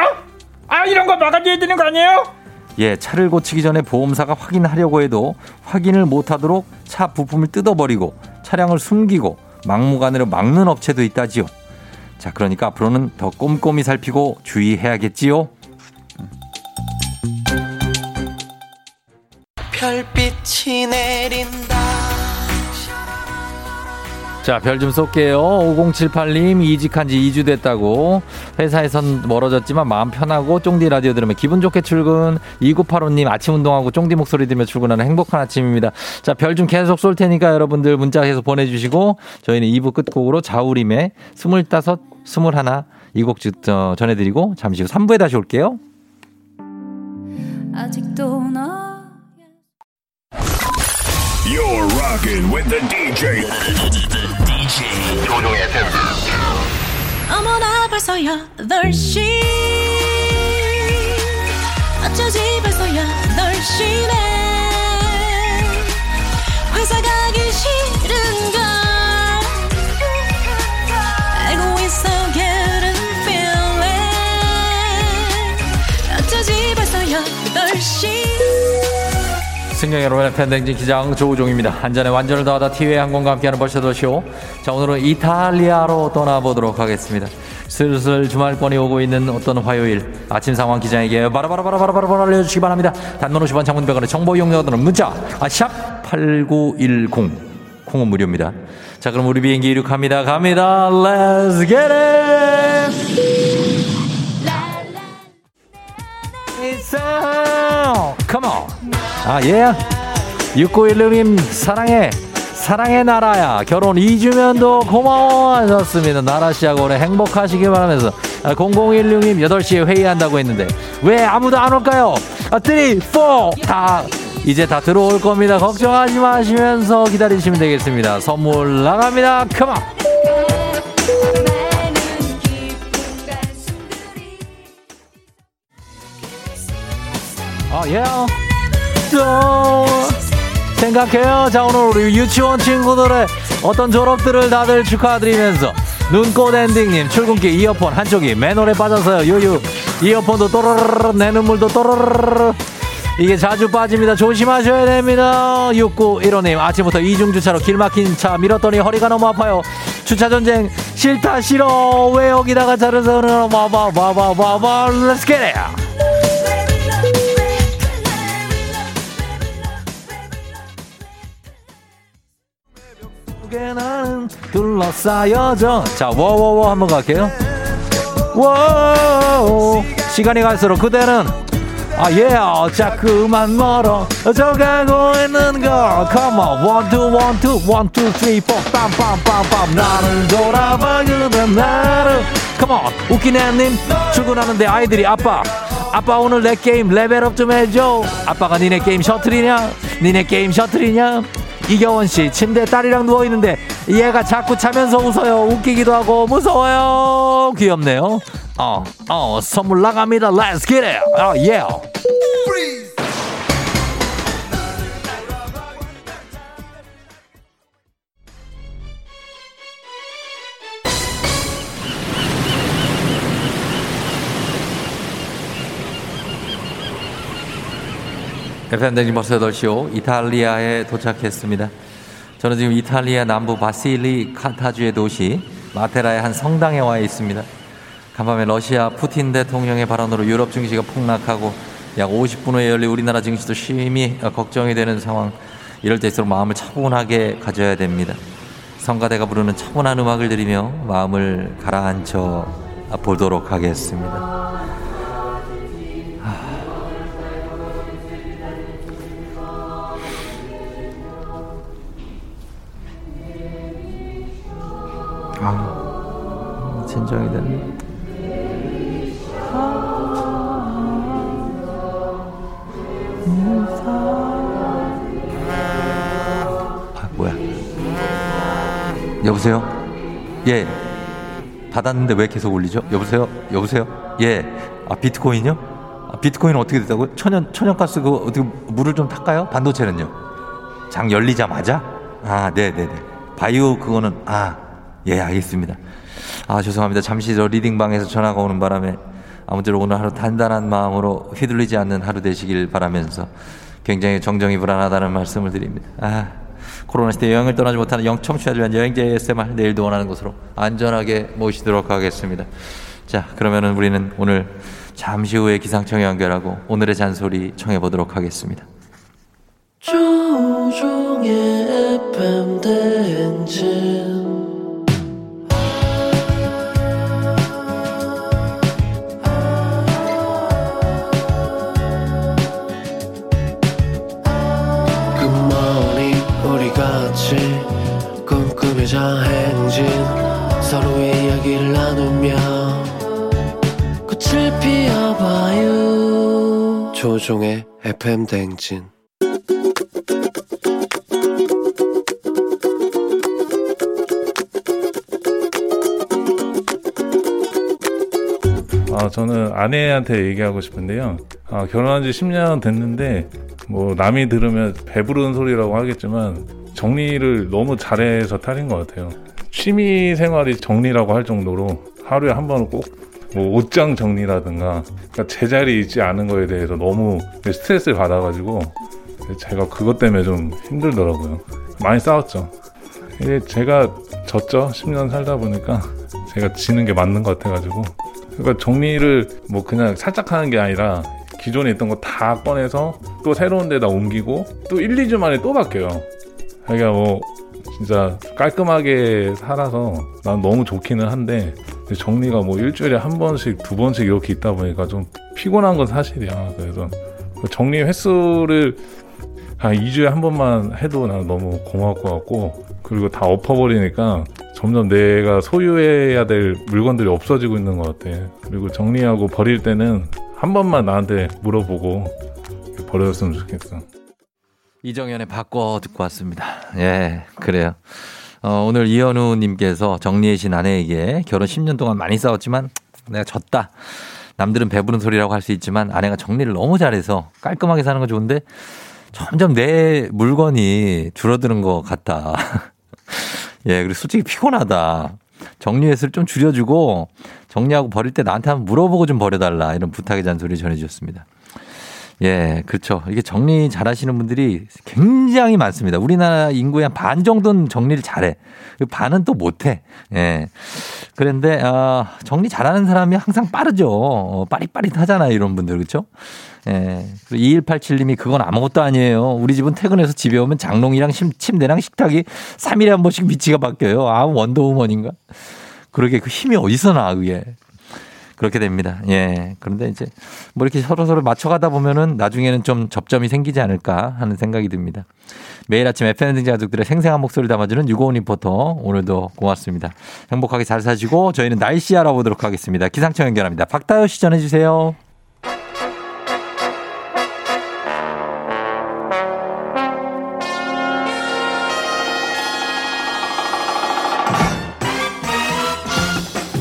아 이런 거 막아줘야 되는 거 아니에요? 예, 차를 고치기 전에 보험사가 확인하려고 해도 확인을 못하도록 차 부품을 뜯어버리고 차량을 숨기고 막무가내로 막는 업체도 있다지요. 자, 그러니까 앞으로는 더 꼼꼼히 살피고 주의해야겠지요. 별빛이 내린다 자, 별 좀 쏠게요. 5078님, 이직한 지 2주 됐다고. 회사에선 멀어졌지만 마음 편하고 쫑디 라디오 들으면 기분 좋게 출근. 2985님, 아침 운동하고 쫑디 목소리 들으며 출근하는 행복한 아침입니다. 자, 별 좀 계속 쏠 테니까 여러분들 문자 계속 보내주시고 저희는 2부 끝곡으로 자우림의 25, 21 이 곡 전해드리고 잠시 후 3부에 다시 올게요. 아직도 너 You're rocking with the DJ. DJ 조종의 어머나 벌써 8시 어쩌지 벌써 8시네 승객 여러분의 팬댕진 기장 조우종입니다. 안전에 완전을 더하다 티웨이 항공과 함께하는 벌써더쇼. 자, 오늘은 이탈리아로 떠나보도록 하겠습니다. 슬슬 주말권이 오고 있는 어떤 화요일 아침 상황 기장에게 바라바라바라바라바라 알려주시기 바랍니다. 단문 50원 장문병원의 정보 이용료들은 문자 아, 샵8910 콩은 무료입니다. 자, 그럼 우리 비행기 이륙합니다. 갑니다. Let's get it! On! Come on! 아, 예. 6916님, 사랑해. 사랑의 나라야. 결혼 2주년도 고마워 하셨습니다. 나라씨하고 오늘 행복하시길 바라면서. 아, 0016님, 8시에 회의한다고 했는데, 왜 아무도 안 올까요? 아, 3, 4, 다, 이제 다 들어올 겁니다. 걱정하지 마시면서 기다리시면 되겠습니다. 선물 나갑니다. 컴온! 아, 예. 또 생각해요. 자, 오늘 우리 유치원 친구들의 어떤 졸업들을 다들 축하드리면서 눈꽃 엔딩님 출근길 이어폰 한쪽이 맨홀에 빠져서요. 유유. 이어폰도 또르르르 내 눈물도 또르르르 이게 자주 빠집니다. 조심하셔야 됩니다. 6915님 아침부터 이중주차로 길 막힌 차 밀었더니 허리가 너무 아파요. 주차 전쟁 싫다 싫어. 왜 여기다가 차를 세우는 와봐 와봐 와봐 Let's get. 나는 둘러싸여져. 자 워워워 한번 갈게요. 워 시간이 갈수록 그대는 아예 자꾸만 멀어. 져가고 있는 걸 Come on one two one two one two three four 빰빰빰빰 나를 돌아봐 그대 나를. Come on 웃기네님 출근하는데 아이들이 아빠 아빠 오늘 내 게임 level up 좀 해줘. 아빠가 니네 게임 셔틀이냐? 니네 게임 셔틀이냐 이경원 씨 침대 딸이랑 누워 있는데 얘가 자꾸 자면서 웃어요. 웃기기도 하고 무서워요. 귀엽네요. 어, 어, 선물 나갑니다. Let's get it. 아, 예. FM댕진 버스 8시오 이탈리아에 도착했습니다. 저는 지금 이탈리아 남부 바실리 카타주의 도시 마테라의 한 성당에 와 있습니다. 간밤에 러시아 푸틴 대통령의 발언으로 유럽 증시가 폭락하고 약 50분 후에 열릴 우리나라 증시도 심히 걱정이 되는 상황. 이럴 때일수록 마음을 차분하게 가져야 됩니다. 성가대가 부르는 차분한 음악을 들으며 마음을 가라앉혀 보도록 하겠습니다. 아, 진정이 됐네. 아, 뭐야. 여보세요? 예. 받았는데 왜 계속 울리죠? 여보세요? 여보세요? 예. 아, 비트코인요? 아, 비트코인 어떻게 됐다고요? 천연, 천연가스 그거 어떻게 물을 좀 탈까요? 반도체는요? 장 열리자마자? 아, 네네네. 바이오 그거는, 아, 예, 알겠습니다. 아, 죄송합니다. 잠시 저 리딩방에서 전화가 오는 바람에 아무쪼록 오늘 하루 단단한 마음으로 휘둘리지 않는 하루 되시길 바라면서 굉장히 정정이 불안하다는 말씀을 드립니다. 아, 코로나 시대 여행을 떠나지 못하는 영청취자들 위한 여행자 ASMR 내일도 원하는 곳으로 안전하게 모시도록 하겠습니다. 자, 그러면은 우리는 오늘 잠시 후에 기상청에 연결하고 오늘의 잔소리 청해 보도록 하겠습니다. 조종의 FM 대행진 조종의 FM 대행진 아, 저는 아내한테 얘기하고 싶은데요. 아, 결혼한 지 10년 됐는데, 뭐, 남이 들으면 배부른 소리라고 하겠지만, 정리를 너무 잘해서 탈인 것 같아요. 취미 생활이 정리라고 할 정도로 하루에 한 번은 꼭, 뭐, 옷장 정리라든가, 그러니까 제자리에 있지 않은 거에 대해서 너무 스트레스를 받아가지고, 제가 그것 때문에 좀 힘들더라고요. 많이 싸웠죠. 이게 제가 졌죠. 10년 살다 보니까 제가 지는 게 맞는 것 같아가지고. 그러니까 정리를 뭐 그냥 살짝 하는 게 아니라 기존에 있던 거 다 꺼내서 또 새로운 데다 옮기고 또 1, 2주 만에 또 바뀌어요. 그러니까 뭐 진짜 깔끔하게 살아서 난 너무 좋기는 한데 정리가 뭐 일주일에 한 번씩 두 번씩 이렇게 있다 보니까 좀 피곤한 건 사실이야. 그래서 그 정리 횟수를 한 2주에 한 번만 해도 난 너무 고마울 것 같고 그리고 다 엎어버리니까 점점 내가 소유해야 될 물건들이 없어지고 있는 것 같아. 그리고 정리하고 버릴 때는 한 번만 나한테 물어보고 버려줬으면 좋겠어. 이정현의 바꿔 듣고 왔습니다. 예, 그래요. 어, 오늘 이현우 님께서 정리해 신 아내에게 결혼 10년 동안 많이 싸웠지만 내가 졌다. 남들은 배부른 소리라고 할 수 있지만 아내가 정리를 너무 잘해서 깔끔하게 사는 거 좋은데 점점 내 물건이 줄어드는 것 같다. 예, 그리고 솔직히 피곤하다. 정리 횟수를 좀 줄여주고 정리하고 버릴 때 나한테 한번 물어보고 좀 버려달라. 이런 부탁의 잔소리 전해주셨습니다. 예, 그렇죠. 이게 정리 잘 하시는 분들이 굉장히 많습니다. 우리나라 인구의 한 반 정도는 정리를 잘해. 그 반은 또 못해. 예. 그런데, 아, 정리 잘하는 사람이 항상 빠르죠. 어, 빠릿빠릿하잖아요. 이런 분들. 그렇죠? 예. 2187님이 그건 아무것도 아니에요. 우리 집은 퇴근해서 집에 오면 장롱이랑 심- 침대랑 식탁이 3일에 한 번씩 위치가 바뀌어요. 아, 원더우먼인가? 그러게 그 힘이 어디서 나, 그게. 그렇게 됩니다. 예. 그런데 이제 뭐 이렇게 서로 서로 맞춰가다 보면은 나중에는 좀 접점이 생기지 않을까 하는 생각이 듭니다. 매일 아침 FND 가족들의 생생한 목소리를 담아주는 유고원 리포터 오늘도 고맙습니다. 행복하게 잘 사시고 저희는 날씨 알아보도록 하겠습니다. 기상청 연결합니다. 박다효 씨 전해주세요.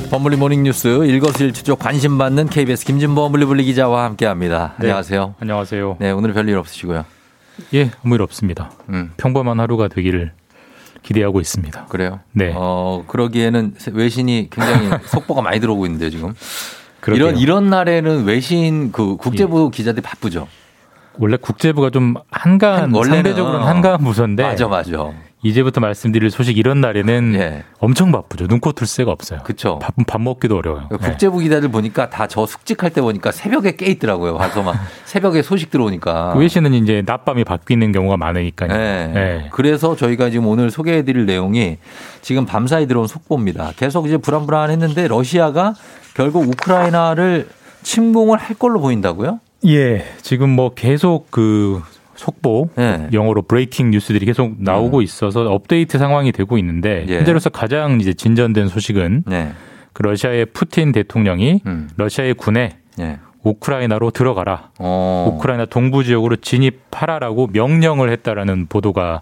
범블리 모닝뉴스 일거수일투족 관심 받는 KBS 김진보 범블리블리 기자와 함께합니다. 네. 안녕하세요. 안녕하세요. 네 오늘 별일 없으시고요. 예, 아무 일 없습니다. 음. 평범한 하루가 되기를 기대하고 있습니다. 그래요? 네. 어 그러기에는 외신이 굉장히 속보가 많이 들어오고 있는데 지금 그러게요. 예. 이런 이런 날에는 외신 그 국제부 기자들이 바쁘죠. 원래 국제부가 좀 한가한 한- 원래는- 상대적으로는 한가한 부서인데 맞아 맞아. 이제부터 말씀드릴 소식 이런 날에는 엄청 바쁘죠. 눈코 뜰 새가 없어요. 예. 그렇죠. 밥, 밥 먹기도 어려워요. 네. 국제부 기자들 보니까 다 저 숙직할 때 보니까 새벽에 깨 있더라고요. 와서 막 새벽에 소식 들어오니까. 그 외신은 이제 낮밤이 바뀌는 경우가 많으니까요. 네. 네. 그래서 저희가 지금 오늘 소개해드릴 내용이 지금 밤사이 들어온 속보입니다. 계속 이제 불안불안했는데 러시아가 결국 우크라이나를 침공을 할 걸로 보인다고요? 예, 지금 뭐 계속 그 속보 네. 영어로 브레이킹 뉴스들이 계속 나오고 있어서 업데이트 상황이 되고 있는데 음. 예. 현재로서 가장 이제 진전된 소식은 네. 그 러시아의 푸틴 대통령이 음. 러시아의 군에 예. 우크라이나로 들어가라. 어. 우크라이나 동부 지역으로 진입하라라고 명령을 했다라는 보도가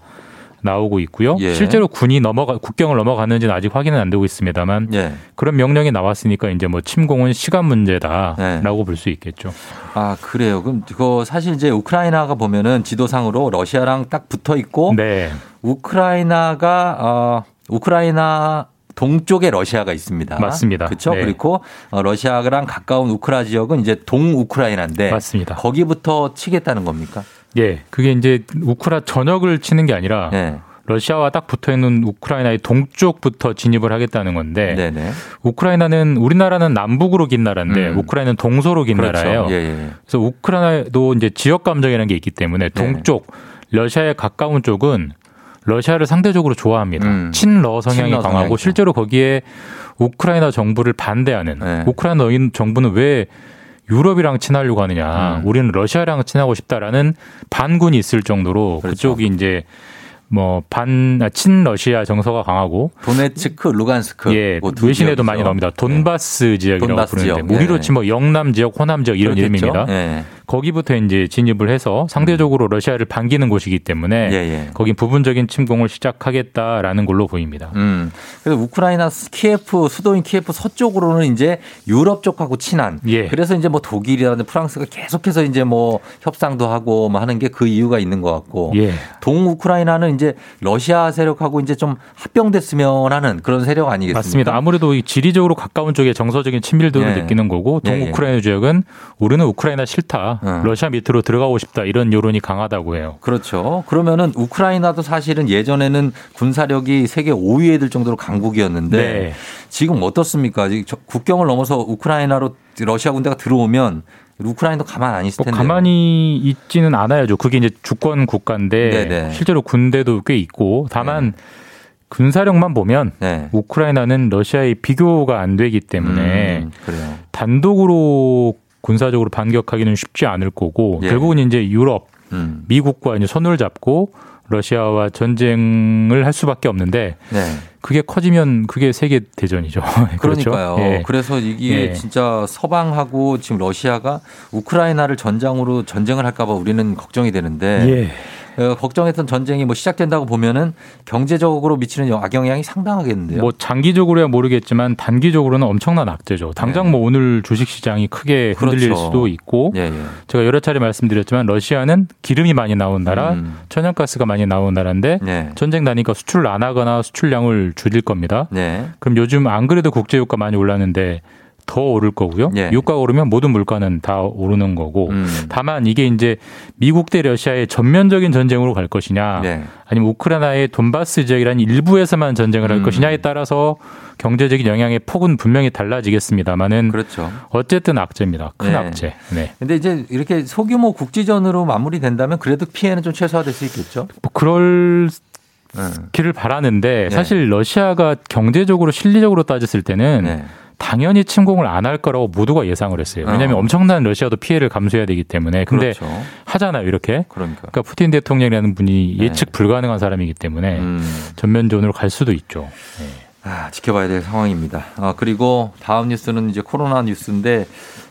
나오고 있고요. 예. 실제로 군이 넘어가 국경을 넘어갔는지는 아직 확인은 안 되고 있습니다만 예. 그런 명령이 나왔으니까 이제 뭐 침공은 시간 문제다라고 네. 볼수 있겠죠. 아, 그래요. 그럼 그거 사실 이제 우크라이나가 보면은 지도상으로 러시아랑 딱 붙어 있고 네. 우크라이나가 어 우크라이나 동쪽에 러시아가 있습니다. 맞습니다. 그렇죠. 네. 그리고 어, 러시아랑 가까운 우크라 지역은 이제 동우크라이나인데 맞습니다. 거기부터 치겠다는 겁니까? 예, 그게 이제 우크라 전역을 치는 게 아니라 네. 러시아와 딱 붙어 있는 우크라이나의 동쪽부터 진입을 하겠다는 건데 네네. 우크라이나는 우리나라는 남북으로 긴 나라인데 음. 우크라이나는 동서로 긴 그렇죠. 나라예요. 예, 예. 그래서 우크라이나도 이제 지역 감정이라는 게 있기 때문에 동쪽 러시아에 가까운 쪽은 러시아를 상대적으로 좋아합니다. 음. 친러 성향이 친러 강하고 성향이죠. 실제로 거기에 우크라이나 정부를 반대하는 네. 우크라이나 정부는 왜 유럽이랑 친하려고 하느냐. 음. 우리는 러시아랑 친하고 싶다라는 반군이 있을 정도로 그 그렇죠. 쪽이 이제 뭐 반 친러시아 정서가 강하고 도네츠크, 루간스크. 예, 그두 외신에도. 많이 나옵니다. 돈바스 지역이라고 돈바스 부르는데 지역. 뭐 우리로 예. 치면 영남 지역, 호남 지역 이런 그렇겠죠. 이름입니다. 예. 거기부터 이제 진입을 해서 상대적으로 러시아를 반기는 곳이기 때문에 예, 예. 거긴 부분적인 침공을 시작하겠다라는 걸로 보입니다. 음. 그래서 우크라이나 키예프 수도인 키예프 서쪽으로는 이제 유럽 쪽하고 친한. 예. 그래서 이제 뭐 독일이라든지 프랑스가 계속해서 이제 뭐 협상도 하고 뭐 하는 게 그 이유가 있는 것 같고. 예. 동 우크라이나는 이제 러시아 세력하고 이제 좀 합병됐으면 하는 그런 세력 아니겠습니까? 맞습니다. 아무래도 이 지리적으로 가까운 쪽에 정서적인 친밀도를 예. 느끼는 거고 예, 예. 동우크라이나 지역은 우리는 우크라이나 싫다. 우크라이나가 러시아 밑으로 들어가고 싶다 이런 여론이 강하다고 해요. 그렇죠. 그러면은 우크라이나도 사실은 예전에는 군사력이 세계 5위에 들 정도로 강국이었는데 네. 지금 어떻습니까? 국경을 넘어서 우크라이나로 러시아 군대가 들어오면 우크라이나도 가만 안 있을 뭐 텐데. 가만히 있지는 않아야죠. 그게 이제 주권 국가인데 네네. 실제로 군대도 꽤 있고 다만 군사력만 보면 네. 우크라이나는 러시아의 비교가 안 되기 때문에 음. 단독으로 군사적으로 반격하기는 쉽지 않을 거고 예. 결국은 이제 유럽, 음. 미국과 이제 손을 잡고 러시아와 전쟁을 할 수밖에 없는데 네. 그게 커지면 그게 세계 대전이죠. 그렇죠? 그러니까요. 예. 그래서 이게 예. 진짜 서방하고 지금 러시아가 우크라이나를 전장으로 전쟁을 할까봐 우리는 걱정이 되는데 예. 어, 걱정했던 전쟁이 뭐 시작된다고 보면은 경제적으로 미치는 악영향이 상당하겠는데요. 뭐 장기적으로야 모르겠지만 단기적으로는 엄청난 악재죠. 당장 뭐 오늘 주식 시장이 크게 흔들릴 네. 그렇죠. 수도 있고 예, 예. 제가 여러 차례 말씀드렸지만 러시아는 기름이 많이 나온 나라, 음. 천연가스가 많이 나온 나라인데 네. 전쟁 나니까 수출을 안 하거나 수출량을 줄일 겁니다. 네. 그럼 요즘 안 그래도 국제 유가 많이 올랐는데 더 오를 거고요. 예. 유가가 오르면 모든 물가는 다 오르는 거고. 음. 다만 이게 이제 미국 대 러시아의 전면적인 전쟁으로 갈 것이냐, 네. 아니면 우크라이나의 돈바스 지역이라는 일부에서만 전쟁을 할 음. 것이냐에 따라서 경제적인 영향의 폭은 분명히 달라지겠습니다만은 그렇죠. 어쨌든 악재입니다. 큰 네. 악재. 네. 근데 이제 이렇게 소규모 국지전으로 마무리된다면 그래도 피해는 좀 최소화될 수 있겠죠. 뭐 그럴 네. 기를 바라는데 네. 사실 러시아가 경제적으로 실리적으로 따졌을 때는 네. 당연히 침공을 안 할 거라고 모두가 예상을 했어요. 왜냐하면 어. 엄청난 러시아도 피해를 감수해야 되기 때문에. 근데 그렇죠. 하잖아요, 이렇게. 그러니까. 그러니까 푸틴 대통령이라는 분이 네. 예측 불가능한 사람이기 때문에 음. 전면전으로 갈 수도 있죠. 아, 지켜봐야 될 상황입니다. 아, 그리고 다음 뉴스는 이제 코로나 뉴스인데,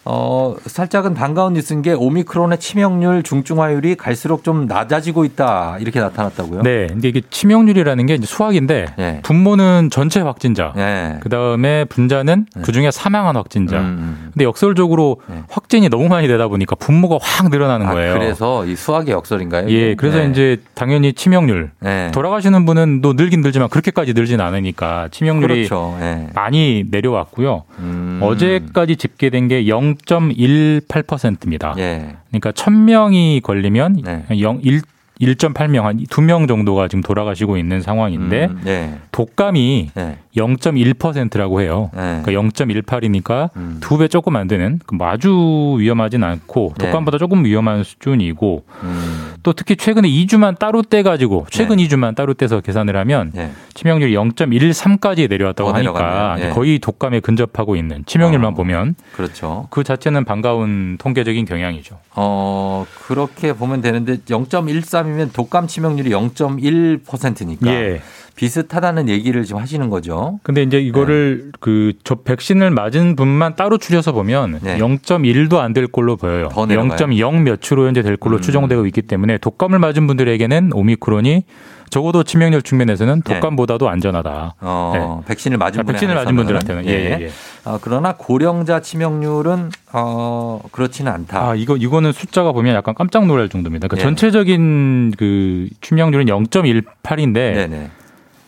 어, 살짝은 반가운 뉴스인 게 오미크론의 치명률, 중증화율이 갈수록 좀 낮아지고 있다. 이렇게 나타났다고요? 네. 근데 이게 치명률이라는 게 이제 수학인데 네. 분모는 전체 확진자. 네. 그 다음에 분자는 그 중에 사망한 확진자. 음. 근데 역설적으로 확진이 너무 많이 되다 보니까 분모가 확 늘어나는 아, 거예요. 그래서 이 수학의 역설인가요? 예, 그래서 네. 이제 당연히 치명률. 네. 돌아가시는 분은 또 늘긴 늘지만 그렇게까지 늘진 않으니까 치명률이 그렇죠. 예. 많이 내려왔고요. 음. 어제까지 집계된 게 0.18%입니다. 예. 그러니까 1000명이 걸리면 네. 0, 1, 1.8명, 한 2명 정도가 지금 돌아가시고 있는 상황인데 음, 네. 독감이 네. 0.1%라고 해요. 네. 그러니까 0.18이니까 음. 두배 조금 안 되는 그 아주 위험하진 않고 네. 독감보다 조금 위험한 수준이고 음. 또 특히 최근에 2주만 따로 떼가지고 최근 네. 2주만 따로 떼서 계산을 하면 네. 치명률이 0.13까지 내려왔다고 더 하니까. 예. 거의 독감에 근접하고 있는 치명률만 어. 보면 그렇죠. 그 자체는 반가운 통계적인 경향이죠. 어, 그렇게 보면 되는데 0.13이면 독감 치명률이 0.1%니까 예. 비슷하다는 얘기를 지금 하시는 거죠. 근데 이제 이거를 그저 백신을 맞은 분만 따로 추려서 보면 네. 0.1도 안 될 걸로 보여요. 더 내려가요? 0.0 몇으로 현재 될 걸로 음. 추정되고 있기 때문에 독감을 맞은 분들에게는 오미크론이 적어도 치명률 측면에서는 네. 독감보다도 안전하다. 어, 백신을 맞은 아, 백신을 맞은. 분들한테는 예, 예, 예. 어, 그러나 고령자 치명률은 어, 그렇지는 않다. 아, 이거 이거는 숫자가 보면 약간 깜짝 놀랄 정도입니다. 그러니까 예. 전체적인 그 치명률은 0.18인데 네네.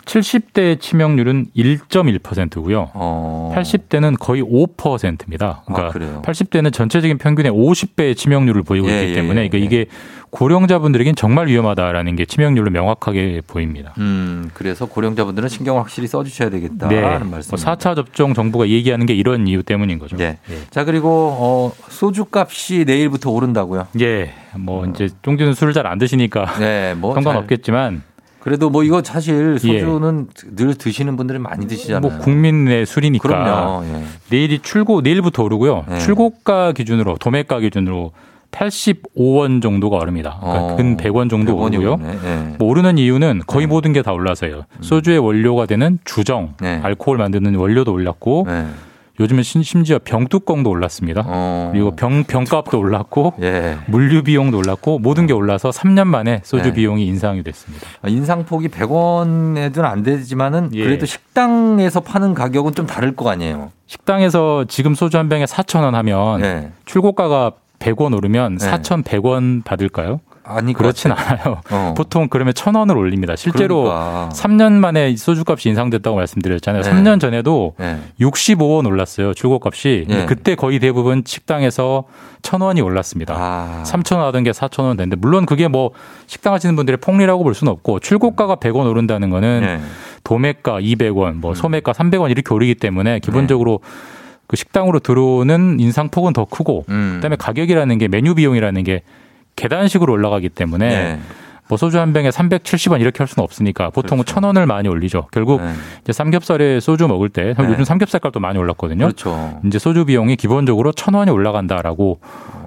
70대 치명률은 1.1%고요. 어. 80대는 거의 5%입니다. 그러니까 아, 그래요? 80대는 전체적인 평균의 50배의 치명률을 보이고 예, 있기 예, 때문에 예, 그러니까 예. 이게 고령자분들에겐 정말 위험하다라는 게 치명률로 명확하게 보입니다. 음, 그래서 고령자분들은 신경을 확실히 써 주셔야 되겠다. 네. 하는 뭐 말씀. 4차 접종 정부가 얘기하는 게 이런 이유 때문인 거죠. 예. 자, 그리고, 어, 소주값이 내일부터 오른다고요? 예. 뭐 이제 쫑디는 술을 잘 안 드시니까 네, 뭐. 상관없겠지만 잘- 그래도 뭐 이거 사실 소주는 늘 드시는 분들이 많이 드시잖아요. 뭐 국민의 술이니까 그럼요. 예. 내일이 출고 내일부터 오르고요. 네. 출고가 기준으로 도매가 기준으로 85원 정도가 오릅니다. 그러니까 어, 근 100원 정도 100원이 오르고요. 예. 뭐 오르는 이유는 거의 모든 게 다 올라서요. 소주의 원료가 되는 주정, 네. 알코올 만드는 원료도 올랐고 네. 요즘은 심- 심지어 병뚜껑도 올랐습니다. 어. 그리고 병 병값도 올랐고 예. 물류 비용도 올랐고 모든 게 올라서 3년 만에 소주 네. 비용이 인상이 됐습니다. 인상폭이 100원에도 안 되지만은 예. 그래도 식당에서 파는 가격은 좀 다를 거 아니에요. 식당에서 지금 소주 한 병에 4,000원 하면 네. 출고가가 100원 오르면 네. 4,100원 받을까요? 아니 그렇진 않아요. 보통 그러면 천 원을 올립니다. 실제로 그러니까. 3년 만에 소주값이 인상됐다고 말씀드렸잖아요. 네. 3년 전에도 네. 65원 올랐어요. 출고값이. 네. 그때 거의 대부분 식당에서 천 원이 올랐습니다. 아. 3천 원 하던 게 4천 원 됐는데 물론 그게 뭐 식당 하시는 분들의 폭리라고 볼 수는 없고 출고가가 100원 오른다는 거는 네. 도매가 200원, 음. 뭐 소매가 300원 이렇게 오르기 때문에 기본적으로 그 식당으로 들어오는 인상폭은 더 크고 음. 그다음에 가격이라는 게 메뉴 비용이라는 게 계단식으로 올라가기 때문에 네. 뭐 소주 한 병에 370원 이렇게 할 수는 없으니까 보통은 천 원을 많이 올리죠. 결국 그렇죠. 네. 이제 삼겹살에 소주 먹을 때 요즘 삼겹살 값도 많이 올랐거든요. 그렇죠. 이제 소주 비용이 기본적으로 천 원이 올라간다라고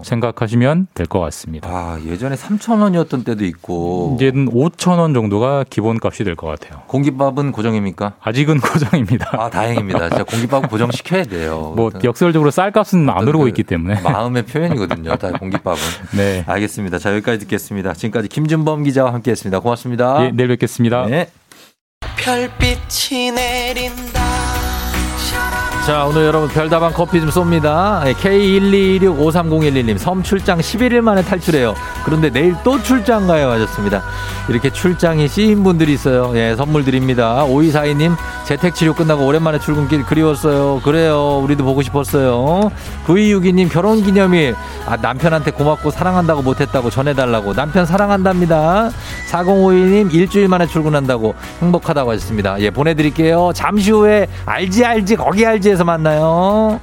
생각하시면 될 것 같습니다. 아, 예전에 3,000원이었던 때도 있고. 이제는 5천 원 정도가 기본값이 될 것 같아요. 공깃밥은 고정입니까? 아직은 고정입니다. 아, 다행입니다. 진짜 공깃밥은 고정시켜야 돼요. 뭐 역설적으로 쌀값은 안 오르고 그 있기 때문에 마음의 표현이거든요. 다 공깃밥은. 네. 알겠습니다. 자, 여기까지 듣겠습니다. 지금까지 김준범 기자와 함께 했습니다. 고맙습니다. 예, 내일 뵙겠습니다. 네. 별빛이 내린다 자, 오늘 여러분 별다방 커피 좀 쏩니다. 예, K1265301님, 섬 출장 11일 만에 탈출해요. 그런데 내일 또 출장 가요. 하셨습니다. 이렇게 출장이 씌인 분들이 있어요. 예, 선물 드립니다. 5242님, 재택치료 끝나고 오랜만에 출근길 그리웠어요. 그래요. 우리도 보고 싶었어요. 9262님, 결혼 기념일. 아, 남편한테 고맙고 사랑한다고 못했다고 전해달라고. 남편 사랑한답니다. 4052님, 일주일 만에 출근한다고 행복하다고 하셨습니다. 예, 보내드릴게요. 잠시 후에 알지, 알지, 거기 알지에서 만나요.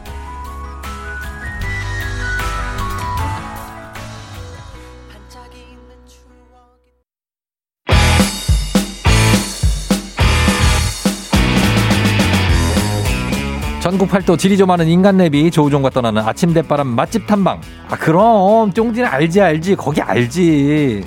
전국 팔도 지리 좀 하는 인간 내비 조우종과 떠나는 아침 대바람 맛집 탐방. 아 그럼 쫑디는 알지 알지 거기 알지.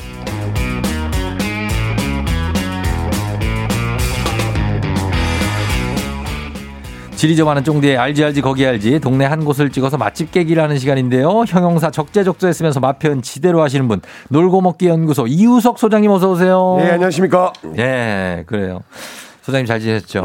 지리 좀 하는 쫑디의 알지 알지 거기 알지 동네 한 곳을 찍어서 맛집 깨기를 하는 시간인데요. 형용사 적재적소에 쓰면서 맛 표현 지대로 하시는 분 놀고 먹기 연구소 이우석 소장님 어서 오세요. 예, 안녕하십니까. 예, 그래요. 소장님 잘 지내셨죠?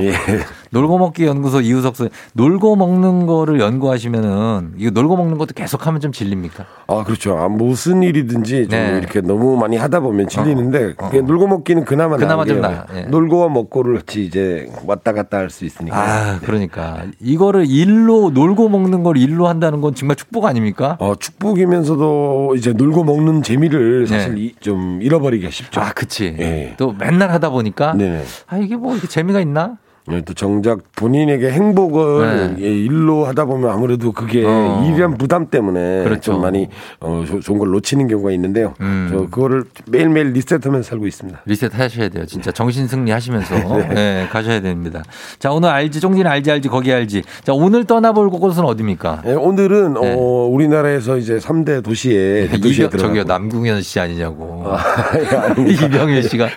놀고 먹기 연구소 이우석 소 놀고 먹는 거를 연구하시면은 이거 놀고 먹는 것도 계속하면 좀 질립니까? 아, 그렇죠. 아, 무슨 일이든지 좀 네. 이렇게 너무 많이 하다 보면 질리는데 그게 놀고 먹기는 그나마 그나마 좀게 나아요. 예. 놀고와 먹고를 같이 이제 왔다 갔다 할 수 있으니까. 아, 그러니까 이거를 일로 놀고 먹는 걸 일로 한다는 건 정말 축복 아닙니까? 어, 축복이면서도 이제 놀고 먹는 재미를 사실 네. 이- 좀 잃어버리기가 쉽죠. 아, 그치. 예. 또 맨날 하다 보니까 네. 아 이게 뭐 이렇게 재미가 있나? 예, 또 정작 본인에게 행복을 예, 일로 하다 보면 아무래도 그게 네. 어. 일이란 부담 때문에 그렇죠. 음. 좀 많이 어, 조- 좋은 걸 놓치는 경우가 있는데요. 저 그거를 매일매일 리셋하면서 살고 있습니다. 리셋 하셔야 돼요. 진짜 정신 승리 하시면서 네. 예, 가셔야 됩니다. 자, 오늘 알지 쫑디는 알지 알지 거기 알지. 자, 오늘 떠나볼 곳은 어디입니까? 예, 오늘은 어, 우리나라에서 이제 3대 도시에 네. 도시에 저기요 남궁현 씨 아니냐고. 아닙니다. 이병현 씨가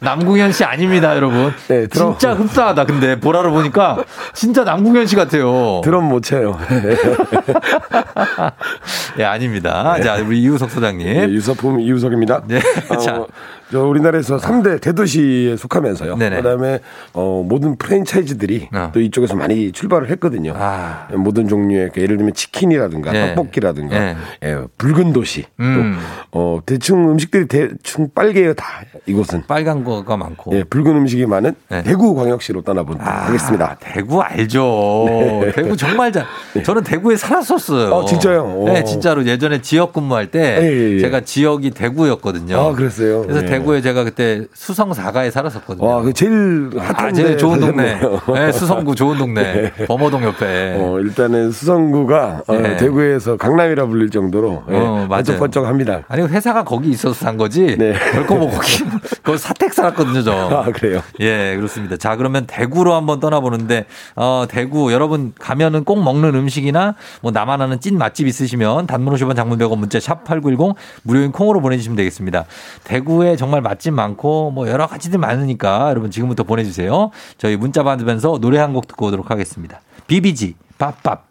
남궁현 씨 아닙니다, 여러분. 네, 진짜 흡사하다. 근데 보라로 보니까 진짜 남궁현 씨 같아요. 드럼 못 쳐요. 예, 아닙니다. 자, 우리 이우석 소장님. 예, 유석품 이우석입니다. 네. 어, 자. 저 우리나라에서 3대 대도시에 속하면서요. 네네. 그다음에 어, 모든 프랜차이즈들이 어. 또 이쪽에서 많이 출발을 했거든요. 아. 모든 종류의 그 예를 들면 치킨이라든가 네. 떡볶이라든가 네. 예, 붉은 도시 음. 또 어, 대충 음식들이 대충 빨개요 다 이곳은. 빨간 거가 많고. 예, 붉은 음식이 많은 네. 대구 광역시로 떠나보도록 아, 하겠습니다. 대구 알죠. 대구 정말 잘. 저는 대구에 살았었어요. 어, 진짜요? 네, 오. 진짜로 예전에 지역 근무할 때 예, 예, 예. 제가 지역이 대구였거든요. 아, 그랬어요? 그래서 예. 대구에 제가 그때 수성 4가에 살았었거든요. 와, 그 제일 핫한 아, 제일 좋은 동네. 네. 네, 수성구 좋은 동네. 범어동 옆에. 어, 일단은 수성구가 어, 네. 대구에서 강남이라 불릴 정도로 예, 어, 맞아요. 번쩍번쩍합니다. 아니 회사가 거기 있어서 산 거지. 네. 결코 뭐 거기 거기 사택 살았거든요, 저. 아, 그래요? 예, 그렇습니다. 자, 그러면 대구로 한번 떠나보는데, 어, 대구, 여러분 가면은 꼭 먹는 음식이나 뭐 나만 아는 찐 맛집 있으시면 단문 50원 장문 100원 문자 샵 8910 무료인 콩으로 보내 주시면 되겠습니다. 대구에 정말 맛집 많고 뭐 여러 가지들 많으니까 여러분 지금부터 보내주세요. 저희 문자 받으면서 노래 한 곡 듣고 오도록 하겠습니다. 비비지, 밥밥.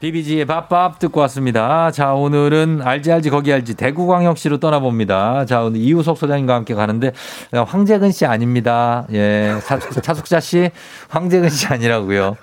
비비지의 밥밥 듣고 왔습니다. 자, 오늘은 알지 알지 거기 알지 대구광역시로 떠나봅니다. 자, 오늘 이우석 소장님과 함께 가는데 황재근 씨 아닙니다. 예, 차, 차숙자 씨 황재근 씨 아니라고요.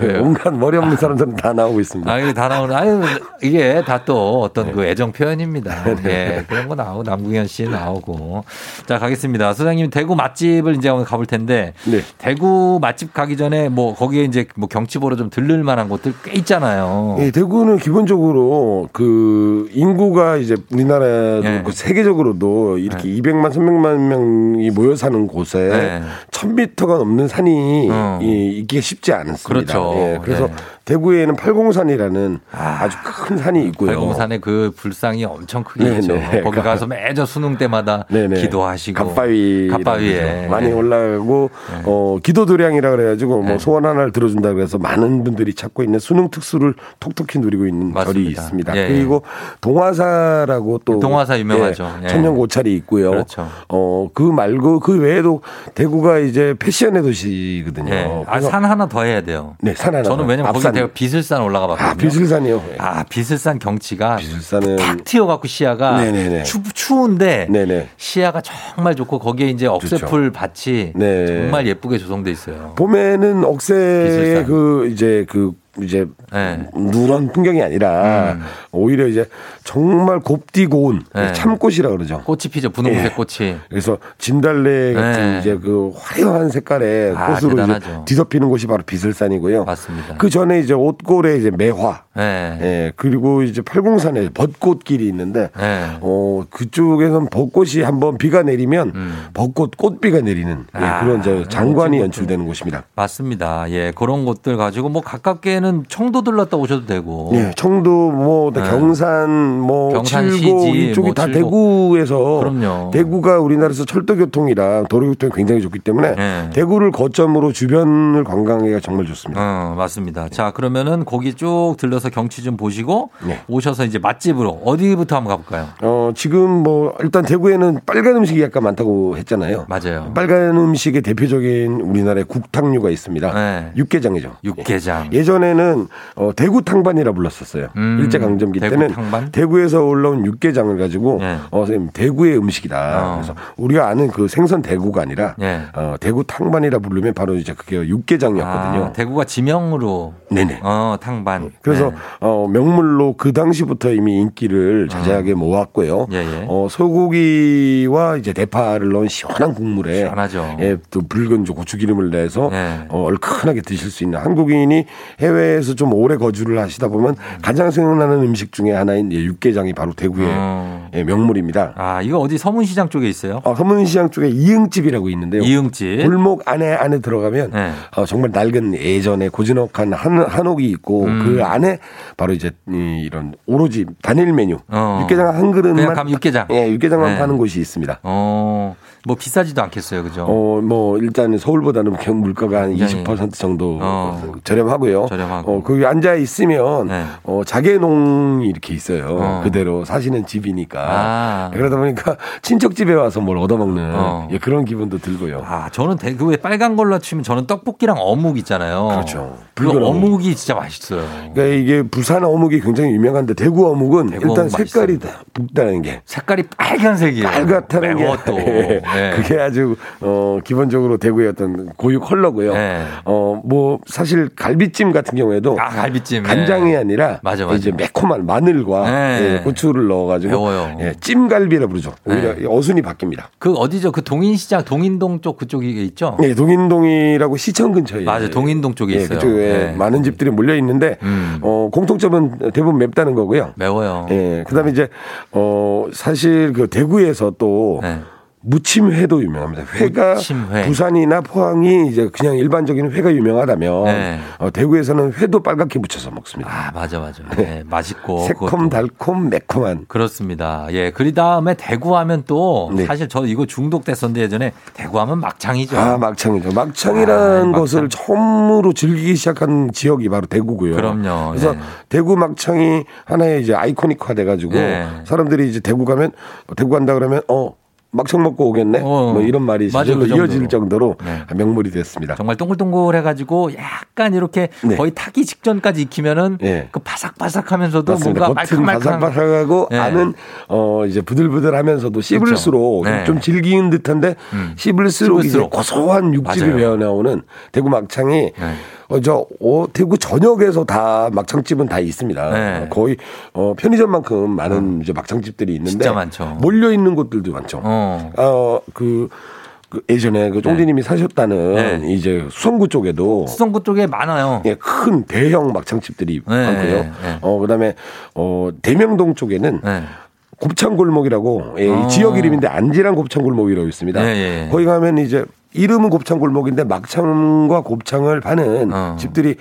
왜요? 온갖 머리 없는 사람들은 다 나오고 있습니다. 아, 이게 다 나오는, 아유, 이게 다 또 어떤 네. 그 애정 표현입니다. 예, 그런 거 나오고, 남궁현 씨 나오고. 자, 가겠습니다. 소장님, 대구 맛집을 이제 오늘 가볼 텐데, 네. 대구 맛집 가기 전에 뭐, 거기에 이제 뭐 경치 보러 좀 들를 만한 곳들 꽤 있잖아요. 예, 대구는 기본적으로 그 인구가 이제 우리나라 예. 그 세계적으로도 이렇게 200만, 300만 명이 모여 사는 곳에 네. 1000m가 넘는 산이 어. 이, 있기 쉽지 않습니다. 그렇죠. 예, 그래서 네. 대구에는 팔공산이라는 아. 주큰 산이 있고요. 팔공산에 그 불상이 엄청 크게 네, 있죠. 네. 거기 가서 매저 수능 때마다 네네. 기도하시고. 갓바위 갓바위에. 많이 네. 올라가고 어 기도 도량이라 그래가지고 뭐 소원 하나를 들어준다 그래서 많은 분들이 찾고 있는 수능 특수를 톡톡히 누리고 있는 절이 맞습니다. 있습니다. 예. 그리고 동화사라고 또 동화사 유명하죠. 예, 예. 천년 고찰이 있고요. 그렇죠. 어그 말고 그 외에도 대구가 이제 패션의 도시거든요. 예. 아, 그래서 산 하나 더 해야 돼요. 네, 산 하나. 저는 왜냐면 앞산. 내가 비슬산 올라가 봤거든요. 아 비슬산이요. 예. 아, 비슬산 경치가 비슬산은 탁 튀어 갖고 시야가 네네네. 추, 추운데 네네. 시야가 정말 좋고 거기에 이제 억새풀 밭이 네. 정말 예쁘게 조성돼 있어요. 봄에는 억새의 비슬산. 그 이제 그 이제 네. 누런 풍경이 아니라 음. 오히려 이제 정말 곱디 고운 네. 참꽃이라 그러죠. 꽃이 피죠. 분홍색 예. 꽃이. 그래서 진달래 같은 네. 이제 그 화려한 색깔의 아, 꽃으로 이제 대단하죠. 뒤덮이는 곳이 바로 비슬산이고요. 맞습니다. 그 전에 이제 옷골에 이제 매화, 네. 예, 그리고 이제 팔공산에 벚꽃길이 있는데, 네. 어, 그쪽에선 벚꽃이 한번 비가 내리면 음. 벚꽃 꽃비가 내리는 예, 아, 그런 저 장관이 멋진 연출되는 곳입니다. 맞습니다. 예, 그런 곳들 가지고 뭐 가깝게는 청도 들렀다 오셔도 되고. 예, 청도 뭐 네. 경산 뭐 경산시지, 칠곡 이쪽이 뭐 다 칠곡. 대구에서 그럼요. 대구가 우리나라에서 철도 교통이랑 도로 교통이 굉장히 좋기 때문에 네. 대구를 거점으로 주변을 관광하기가 정말 좋습니다. 어, 맞습니다. 자, 그러면은 거기 쭉 들러서 경치 좀 보시고 네. 오셔서 이제 맛집으로 어디부터 한번 가볼까요? 어, 지금 뭐 일단 대구에는 빨간 음식이 약간 많다고 했잖아요. 맞아요. 빨간 음식의 대표적인 우리나라의 국탕류가 있습니다. 네. 육개장이죠. 육개장. 예전에는 어, 대구 탕반이라 불렀었어요. 음, 일제 강점기 대구 때는 탕반? 대구에서 올라온 육개장을 가지고 네. 어, 선생님 대구의 음식이다. 어. 그래서 우리가 아는 그 생선 대구가 아니라 네. 어, 대구 탕반이라 부르면 바로 이제 그게 육개장이었거든요. 아, 대구가 지명으로 네네. 어, 탕반. 그래서 네. 어, 명물로 그 당시부터 이미 인기를 자세하게 모았고요. 예, 예. 어, 소고기와 이제 대파를 넣은 시원한 국물에 시원하죠. 예, 또 붉은 저 고추기름을 내서 예. 어, 얼큰하게 드실 수 있는 한국인이 해외 에서 좀 오래 거주를 하시다 보면 가장 생각나는 음식 중에 하나인 예, 육개장이 바로 대구의 어. 예, 명물입니다. 아, 이거 어디 서문시장 쪽에 있어요? 어, 서문시장 쪽에 이응집이라고 있는데요. 이응집. 골목 안에 안에 들어가면 네. 어, 정말 낡은 예전에 고즈넉한 한, 한옥이 있고 음. 그 안에 바로 이제 이, 이런 오로지 단일 메뉴 어. 육개장 한 그릇만 육개장. 예 육개장만 네. 파는 곳이 있습니다. 어, 뭐 비싸지도 않겠어요. 그죠? 어, 뭐, 일단 서울보다는 경- 물가가 한 굉장히 20% 정도 어. 저렴하고요. 저렴하고. 어, 거기 앉아 있으면, 네. 어, 자개농이 이렇게 있어요. 어. 그대로 사시는 집이니까. 아. 그러다 보니까 친척 집에 와서 뭘 얻어먹는 어. 예, 그런 기분도 들고요. 아, 저는 대구에 빨간 걸로 치면 저는 떡볶이랑 어묵 있잖아요. 그렇죠. 그 어묵. 어묵이 진짜 맛있어요. 그러니까 이게 부산 어묵이 굉장히 유명한데 대구 어묵은 대구 일단 어묵 색깔이 다 붉다는 게 색깔이 빨간색이에요. 빨갛다는 게 또. 예. 네. 그게 아주 어 기본적으로 대구의 어떤 고유 컬러고요. 네. 어뭐 사실 갈비찜 같은 경우에도 아, 갈비찜. 간장이 네. 아니라 맞아, 맞아. 이제 매콤한 마늘과 네. 예, 고추를 넣어가지고. 예, 찜갈비라 부르죠. 오히려 네. 어순이 바뀝니다. 그 어디죠? 그 동인시장 동인동 쪽 그쪽에 있죠? 예, 동인동이라고 시청 근처에 맞아요. 동인동 쪽에 예, 있어요. 그쪽에 네. 많은 집들이 몰려 있는데 음. 어 공통점은 대부분 맵다는 거고요. 매워요. 예, 그다음에 이제 어 사실 그 대구에서 또 네. 무침회도 유명합니다. 회가 무침회. 부산이나 포항이 이제 그냥 일반적인 회가 유명하다면 네. 어, 대구에서는 회도 빨갛게 무쳐서 먹습니다. 아, 맞아, 맞아. 네, 맛있고. 새콤 그것도. 달콤 매콤한 그렇습니다. 예. 그리 다음에 대구 하면 또 네. 사실 저 이거 중독됐었는데 예전에 대구 하면 막창이죠. 아 막창이죠. 막창이라는 아, 것을 막창. 처음으로 즐기기 시작한 지역이 바로 대구고요. 그럼요. 그래서 네. 대구 막창이 하나의 이제 아이코닉화 돼가지고 네. 사람들이 이제 대구 가면 대구 간다 그러면 어 막창 먹고 오겠네. 어. 뭐 이런 말이 맞아요. 실제로 그. 이어질 정도로 네. 명물이 됐습니다. 정말 동글동글해 가지고 약간 이렇게 네. 거의 타기 직전까지 익히면은 네. 그 바삭바삭하면서도 맞습니다. 뭔가 겉은 바삭바삭하고 네. 안은 어 이제 부들부들하면서도 씹을수록 그렇죠. 네. 좀 질기는 듯한데 음. 씹을수록, 씹을수록. 이제 고소한 육즙이. 배어 나오는 대구 막창이 네. 어, 저, 어, 대구 전역에서 다 막창집은 다 있습니다. 네. 거의, 어, 편의점만큼 많은 이제 막창집들이 있는데. 진짜 많죠. 몰려 있는 곳들도 많죠. 어. 어, 그, 그 예전에 그 쫑디님이 사셨다는 이제 수성구 쪽에도 네. 수성구 쪽에 많아요. 예, 큰 대형 막창집들이 네, 많고요. 네. 어, 그다음에 어, 대명동 쪽에는 네. 곱창골목이라고 예, 이 어. 지역 이름인데 안지랑 곱창골목이라고 있습니다. 예, 예. 거기 가면 이제 이름은 곱창골목인데 막창과 곱창을 파는 집들이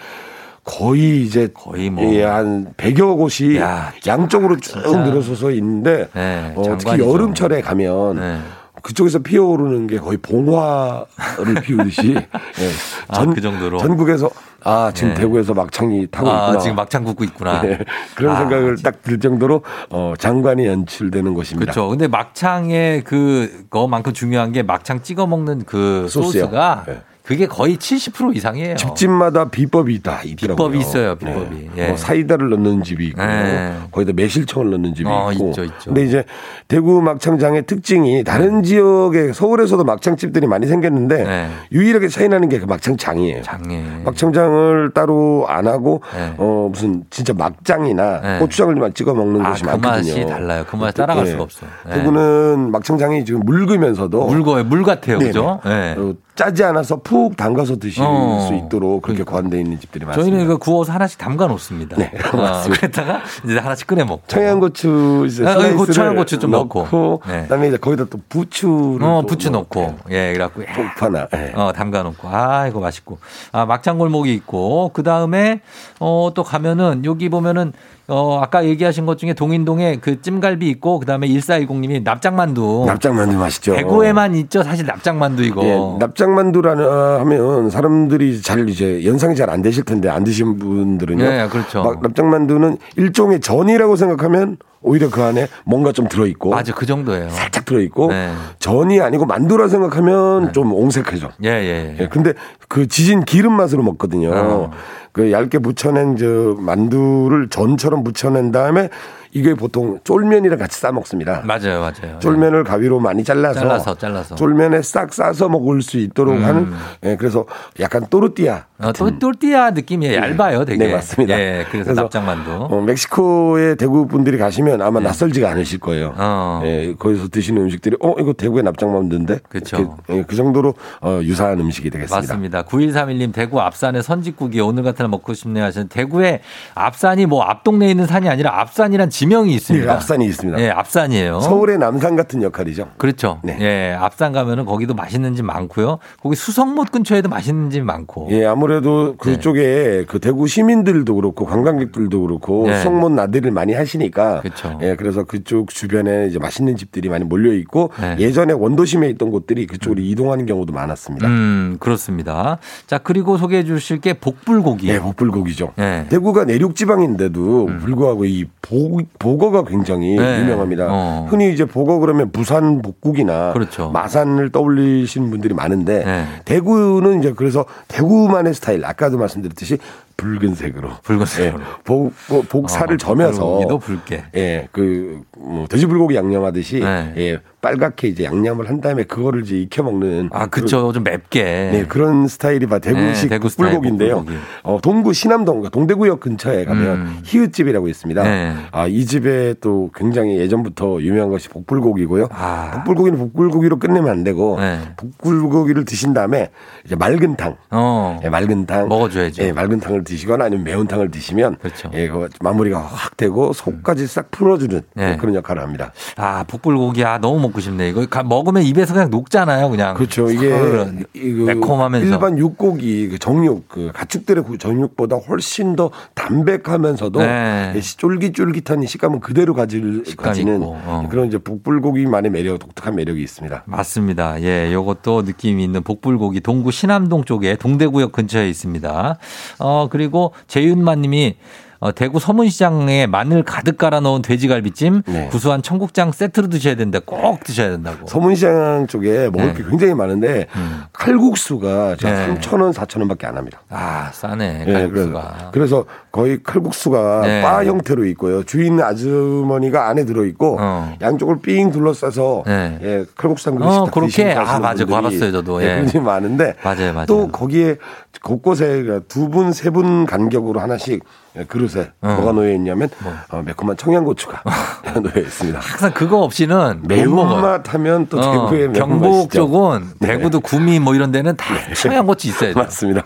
거의 이제 거의 뭐. 한 100여 곳이 양쪽으로 쭉 늘어서서 있는데 어, 특히. 여름철에 가면 그쪽에서 피어오르는 게 거의 봉화를 피우듯이 예, 아, 그 정도로? 전국에서 아 지금 네. 대구에서 막창이 타고 아, 있구나. 지금 막창 굽고 있구나. 네, 그런 아, 생각을 딱 들 정도로 어, 장관이 연출되는 곳입니다. 그렇죠. 근데 막창의 그거만큼 중요한 게 막창 찍어 먹는 그 소스요. 소스가 네. 그게 거의 70% 이상이에요. 집집마다 비법이 다 있더라고요. 비법이 있어요, 비법이. 네. 예. 뭐 사이다를 넣는 집이 있고 네. 거기다 매실청을 넣는 집이 어, 있고. 있죠, 있죠. 근데 이제 대구 막창장의 특징이 다른 지역에 서울에서도 막창집들이 많이 생겼는데 네. 유일하게 차이 나는 게 그 막창장이에요. 장에. 막창장을 따로 안 하고 네. 어 무슨 진짜 막장이나 네. 고추장을만 찍어 먹는 아, 곳이 그 많거든요. 맛이 달라요. 그 맛 따라갈 네. 수가 없어. 네. 대구는 막창장이 지금 묽으면서도 물거예요. 물 같아요. 그죠? 네. 어, 짜지 않아서 푹 담가서 드실 어. 수 있도록 그렇게 고안되어 있는 집들이 많습니다. 저희는 그 구워서 하나씩 담가 놓습니다. 네, 어, 맞습니다. 그랬다가 이제 하나씩 꺼내 먹고. 청양고추 이제 아, 그 청양고추 좀 넣고. 넣고 네. 그다음에 이제 거기다 또 부추를 어, 또 부추 넣고. 예, 그래갖고. 야, 하나. 예. 어, 담가 놓고. 아, 이거 맛있고. 아, 막창 골목이 있고. 그 다음에, 어, 또 가면은, 여기 보면은, 어, 아까 얘기하신 것 중에 동인동에 그 찜갈비 있고, 그 다음에 1410님이 납작만두. 납작만두 맛있죠. 대구에만 있죠. 사실 납작만두 이거. 예, 납작만두라는 하면 사람들이 잘 이제 연상이 잘 안 되실 텐데 안 드신 분들은요. 예, 그렇죠. 막 납작만두는 일종의 전이라고 생각하면 오히려 그 안에 뭔가 좀 들어 있고 맞아, 그 정도예요. 살짝 들어 있고 네. 전이 아니고 만두라 생각하면 좀 옹색해져. 예, 예. 예, 근데 그 지진 기름 맛으로 먹거든요. 어. 그 얇게 무쳐낸 저 만두를 전처럼 무쳐낸 다음에 이게 보통 쫄면이랑 같이 싸 먹습니다. 맞아요, 맞아요. 쫄면을 가위로 많이 잘라서, 잘라서, 잘라서. 쫄면에 싹 싸서 먹을 수 있도록 음. 하는 예, 그래서 약간 또르띠아 어, 또, 또띠아 느낌이 얇아요, 되게. 네, 맞습니다. 예, 그래서, 납작만두. 어, 멕시코에 대구 분들이 가시면 아마 낯설지가 않으실 거예요. 네. 어. 예, 거기서 드시는 음식들이 어 이거 대구의 납작만두인데 그쵸. 그, 예, 그 정도로 어, 유사한 음식이 되겠습니다. 맞습니다. 9131님 대구 앞산의 선짓국이 오늘 같은 날 먹고 싶네요 하시는 대구에 앞산이 뭐 앞 동네에 있는 산이 아니라 앞산이란 지명이 있습니다. 예, 앞산이 있습니다. 예, 앞산이에요. 서울의 남산 같은 역할이죠. 그렇죠. 네. 예, 앞산 가면은 거기도 맛있는 집 많고요. 거기 수성못 근처에도 맛있는 집 많고. 예, 아무래도 네. 그쪽에 그 대구 시민들도 그렇고 관광객들도 그렇고 네. 수성못 나들이를 많이 하시니까 그쵸. 예, 그래서 그쪽 주변에 이제 맛있는 집들이 많이 몰려 있고 네. 예전에 원도심에 있던 곳들이 그쪽으로 이동하는 경우도 많았습니다. 음, 그렇습니다. 자, 그리고 소개해 주실 게 복불고기. 예, 복불고기죠. 예. 대구가 내륙 지방인데도 불구하고 이 보, 보거가 굉장히 음. 네. 유명합니다. 어. 흔히 이제 보거 그러면 부산 복국이나 그렇죠. 마산을 떠올리시는 분들이 많은데 네. 대구는 이제 그래서 대구만의 스타일 아까도 말씀드렸듯이 붉은색으로 붉은색으로. 예, 복, 복- 복살을 어, 점여서 붉게. 예, 그, 뭐, 돼지불고기 양념하듯이, 네. 예, 빨갛게 이제 양념을 한 다음에 그거를 이제 익혀 먹는. 아, 그쵸. 좀 맵게. 네, 그런 스타일이 바 대구식 네, 대구 불고기인데요. 어, 동구 신암동 동대구역 근처에 가면 음. 히읗집이라고 있습니다. 네. 아, 이 집에 또 굉장히 예전부터 유명한 것이 복불고기고요. 아. 복불고기는 복불고기로 끝내면 안 되고 네. 복불고기를 드신 다음에 이제 맑은 탕, 어. 예, 맑은 탕 먹어줘야죠. 예, 맑은 탕을 드시거나 아니면 매운 탕을 드시면 그렇죠. 예, 그 마무리가 확 되고 속까지 싹 풀어주는 네. 그런 역할을 합니다. 아, 복불고기, 아, 너무 먹고 싶네. 이거 가- 먹으면 입에서 그냥 녹잖아요, 그냥. 그렇죠. 이게 그런 이- 그 매콤하면서. 일반 육고기 그 정육 그 가축들의 그 정육보다 훨씬 더 담백하면서도 네. 이 쫄깃쫄깃한 식감은 그대로 가질 가지는 어. 그런 이제 복불고기만의 매력 독특한 매력이 있습니다. 맞습니다. 예, 요것도 느낌이 있는 복불고기 동구 신암동 쪽에 동대구역 근처에 있습니다. 어, 그리고 재윤만 님이 어, 대구 서문시장에 마늘 가득 깔아 넣은 돼지갈비찜, 구수한 청국장 세트로 드셔야 된다. 꼭 드셔야 된다고. 서문시장 쪽에 먹을 네. 게 굉장히 많은데 칼국수가 제가 네. 3,000원, 4,000원밖에 안 합니다. 아, 싸네. 예, 칼국수가. 그래서, 그래서 거의 칼국수가 네. 바 형태로 있고요. 주인 아주머니가 안에 들어 있고 양쪽을 삥 둘러싸서 예, 칼국수 한 그릇씩 어, 딱 그렇게? 아, 분들이 알았어요, 저도. 예, 예. 굉장히 많은데 맞아요, 맞아요. 또 거기에 곳곳에 두 분, 세분 간격으로 하나씩 그릇에 뭐가 놓여 있냐면 어, 매콤한 청양고추가 놓여 있습니다. 항상 그거 없이는. 매운맛 하면 또 어, 대구의 매운맛이죠. 경북 쪽은 네. 대구도 구미 뭐 이런 데는 다 청양고추 있어야 돼요. 맞습니다.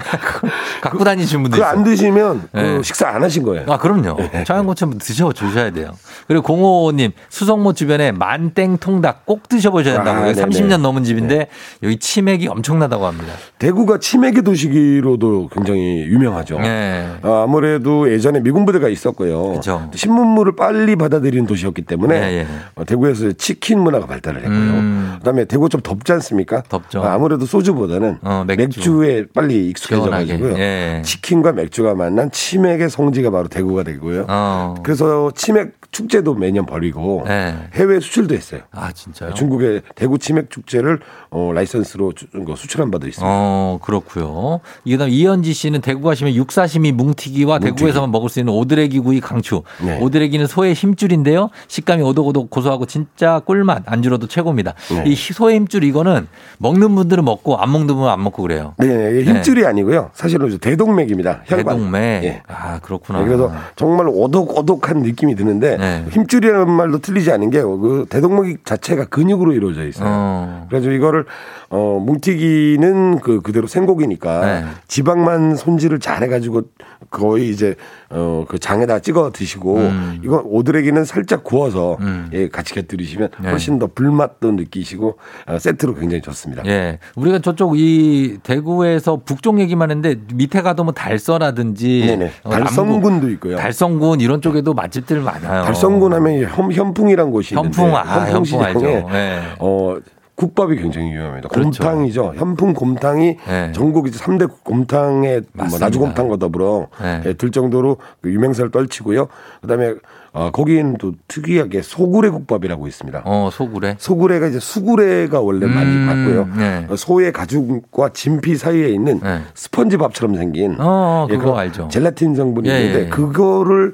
갖고 다니시는 분들 그거 안 드시면 네. 그 식사 안 하신 거예요. 아, 그럼요. 청양고추 한번 드셔주셔야 돼요. 그리고 공호님, 수성모 주변에 만땡 통닭 꼭 드셔보셔야 된다고. 아, 여기 네네. 30년 넘은 집인데 여기 치맥이 엄청나다고 합니다. 대구가 치맥의 도시기로도 굉장히 유명하죠. 네. 어, 아무래도 예전에 미군 부대가 있었고요. 신문물을 빨리 받아들이는 도시였기 때문에 네, 예. 어, 대구에서 치킨 문화가 발달을 했고요. 음. 그다음에 대구 좀 덥지 않습니까? 덥죠. 어, 아무래도 소주보다는 어, 맥주. 에 빨리 익숙해져 가지고요. 시원하게. 예. 치킨과 맥주가 만난 치맥의 성지가 바로 대구가 되고요. 어. 그래서 치맥 축제도 매년 벌이고 네. 해외 수출도 했어요. 아, 진짜요? 중국의 대구 치맥 축제를 어, 라이선스로 주- 거 수출한 바도 있습니다. 어, 그렇고요. 이다음 이현지 씨는 대구 가시면 육사시미 뭉티기와 대구에서만 먹을 수 있는 오드레기 구이 강추. 네. 오드레기는 소의 힘줄인데요. 식감이 오독오독 고소하고 진짜 꿀맛. 안주로도 최고입니다. 네. 이 소의 힘줄 이거는 먹는 분들은 먹고 안 먹는 분은 안 먹고 그래요. 네, 이게 힘줄이 아니고요. 사실은 대동맥입니다. 혈관. 대동맥. 예. 아, 그렇구나. 네, 그래서 정말 오독오독한 느낌이 드는데 네. 힘줄이라는 말도 틀리지 않은 게 그 대동맥 자체가 근육으로 이루어져 있어요. 어. 그래서 이거를 어 뭉티기는 그 그대로 생고기니까 네. 지방만 손질을 잘 해가지고 거의 이제 어 그 장에다 찍어 드시고 음. 이거 오드레기는 살짝 구워서 예 같이 곁들이시면 네. 훨씬 더 불맛도 느끼시고 어, 세트로 굉장히 좋습니다. 예. 우리가 저쪽 이 대구에서 북쪽 얘기만 했는데 밑에 가도 뭐 달서라든지 네네. 어, 달성군도 있고요. 달성군 이런 쪽에도 맛집들 많아요. 달성군 하면 현, 현풍이란 곳이 현풍, 있는데 아, 현풍 알죠. 시장에 네. 어 국밥이 굉장히 유명합니다. 그렇죠. 곰탕이죠. 현풍 곰탕이 네. 전국 이제 3대 곰탕의 뭐. 나주곰탕과 더불어 네. 예, 들 정도로 그 유명세를 떨치고요. 그다음에 어, 거기는 또 특이하게 소구레 국밥이라고 있습니다. 어, 소구레. 소구레가 이제 수구레가 원래 많이 음, 봤고요. 네. 어, 소의 가죽과 진피 사이에 있는 스펀지 밥처럼 생긴 어, 예, 그거 그 알죠. 젤라틴 성분이 예, 있는데 예. 그거를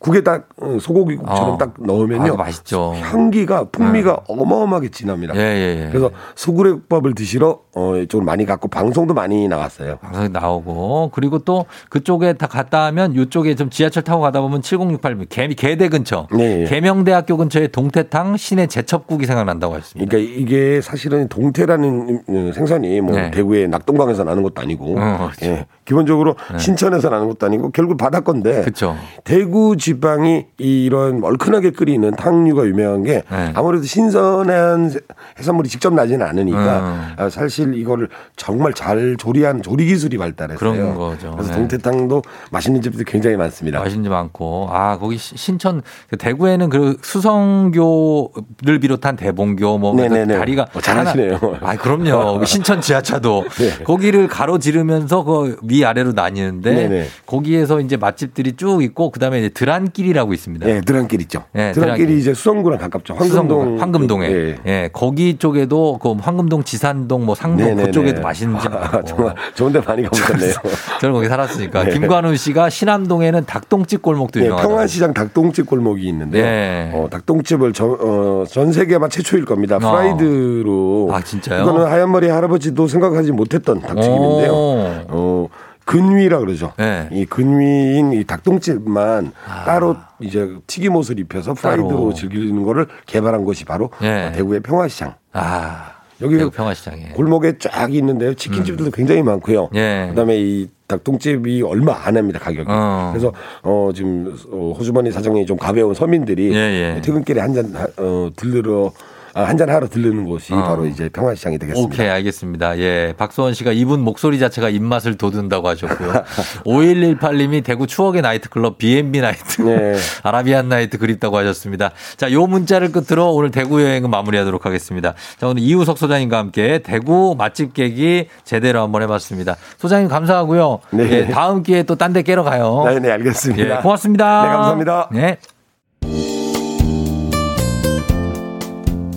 국에 딱 어, 소고기국처럼 어. 딱 넣으면요. 아, 맛있죠. 향기가 풍미가 어마어마하게 진합니다. 예, 예, 예. 그래서 소구레 국밥을 드시러 어, 이쪽을 많이 갔고 방송도 많이 나갔어요. 방송에 나오고 그리고 또 그쪽에 다 갔다 하면 이쪽에 좀 지하철 타고 가다 보면 7068 개, 개대 근처 네. 계명대학교 근처에 동태탕 신의 제첩국이 생각난다고 했습니다. 그러니까 이게 사실은 동태라는 음, 생선이 뭐 네. 대구의 낙동강에서 나는 것도 아니고 어, 예, 기본적으로 신천에서 나는 것도 아니고 결국 바다 건데 그렇죠. 대구 지 방이 이런 얼큰하게 끓이는 탕류가 유명한 게 네. 아무래도 신선한 해산물이 직접 나지는 않으니까 음. 아, 사실 이거를 정말 잘 조리한 조리 기술이 발달했어요. 그런 거죠. 그래서 네. 동태탕도 맛있는 집들이 굉장히 많습니다. 맛있는 집 많고 아 거기 시- 신천 그 대구에는 그 수성교를 비롯한 대봉교 뭐 네네네. 다리가 어, 잘하시네요. 아 그럼요 신천 지하차도 네. 거기를 가로지르면서 그 위 아래로 나뉘는데 네네. 거기에서 이제 맛집들이 쭉 있고 그다음에 이제 드란 길이라고 있습니다. 네, 드랑길 있죠. 네, 드랑길이 드랑길. 이제 수성구랑 가깝죠. 수성구, 황금동 황금동에 예. 예. 거기 쪽에도 그 황금동 지산동 뭐 상동 네네네. 그쪽에도 맛있는 집 많고 정말 좋은 데 많이 가보셨네요. 저는 거기 살았으니까 네. 김관우 씨가 신암동에는 닭똥집 골목도 네, 유명하다. 평안시장 닭똥집 골목이 있는데 네. 어, 닭똥집을 전, 어, 전 세계 아마 최초일 겁니다. 프라이드로. 아, 진짜요? 이거는 하얀 머리 할아버지도 생각하지 못했던 닭튀김인데요. 오. 어, 근위라 그러죠. 네. 이 근위인 이 닭똥집만 따로 이제 튀김옷을 입혀서 프라이드로 아. 즐기는 거를 개발한 곳이 바로 네. 어, 대구의 평화시장. 아 여기 대구 평화시장에 골목에 쫙 있는데요. 치킨집들도 굉장히 많고요. 음. 예. 그다음에 이 닭똥집이 얼마 안 합니다 가격이. 어. 그래서 어 지금 어, 호주머니 사정이 좀 가벼운 서민들이 예, 예. 퇴근길에 한잔 어, 들르러 어, 한잔 하러 들르는 곳이 어. 바로 이제 평화시장이 되겠습니다. 오케이, 알겠습니다. 예. 박소원 씨가 이분 목소리 자체가 입맛을 돋운다고 하셨고요. 5118님이 대구 추억의 나이트클럽 B&B 나이트. 네. 아라비안 나이트 그립다고 하셨습니다. 자, 요 문자를 끝으로 오늘 대구 여행은 마무리하도록 하겠습니다. 자, 오늘 이우석 소장님과 함께 대구 맛집 깨기 제대로 한번 해봤습니다. 소장님 감사하고요. 네. 예, 다음 기회에 또 딴 데 깨러 가요. 네, 네, 알겠습니다. 예, 고맙습니다. 네, 감사합니다. 네.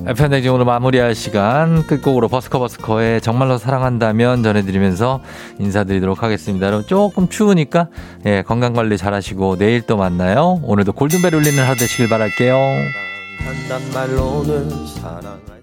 FN댕지 오늘 마무리할 시간 끝곡으로 버스커버스커의 정말로 사랑한다면 전해드리면서 인사드리도록 하겠습니다. 여러분 조금 추우니까 예, 건강관리 잘하시고 내일 또 만나요. 오늘도 골든벨 울리는 하루 되시길 바랄게요. 한단 말로는 사랑할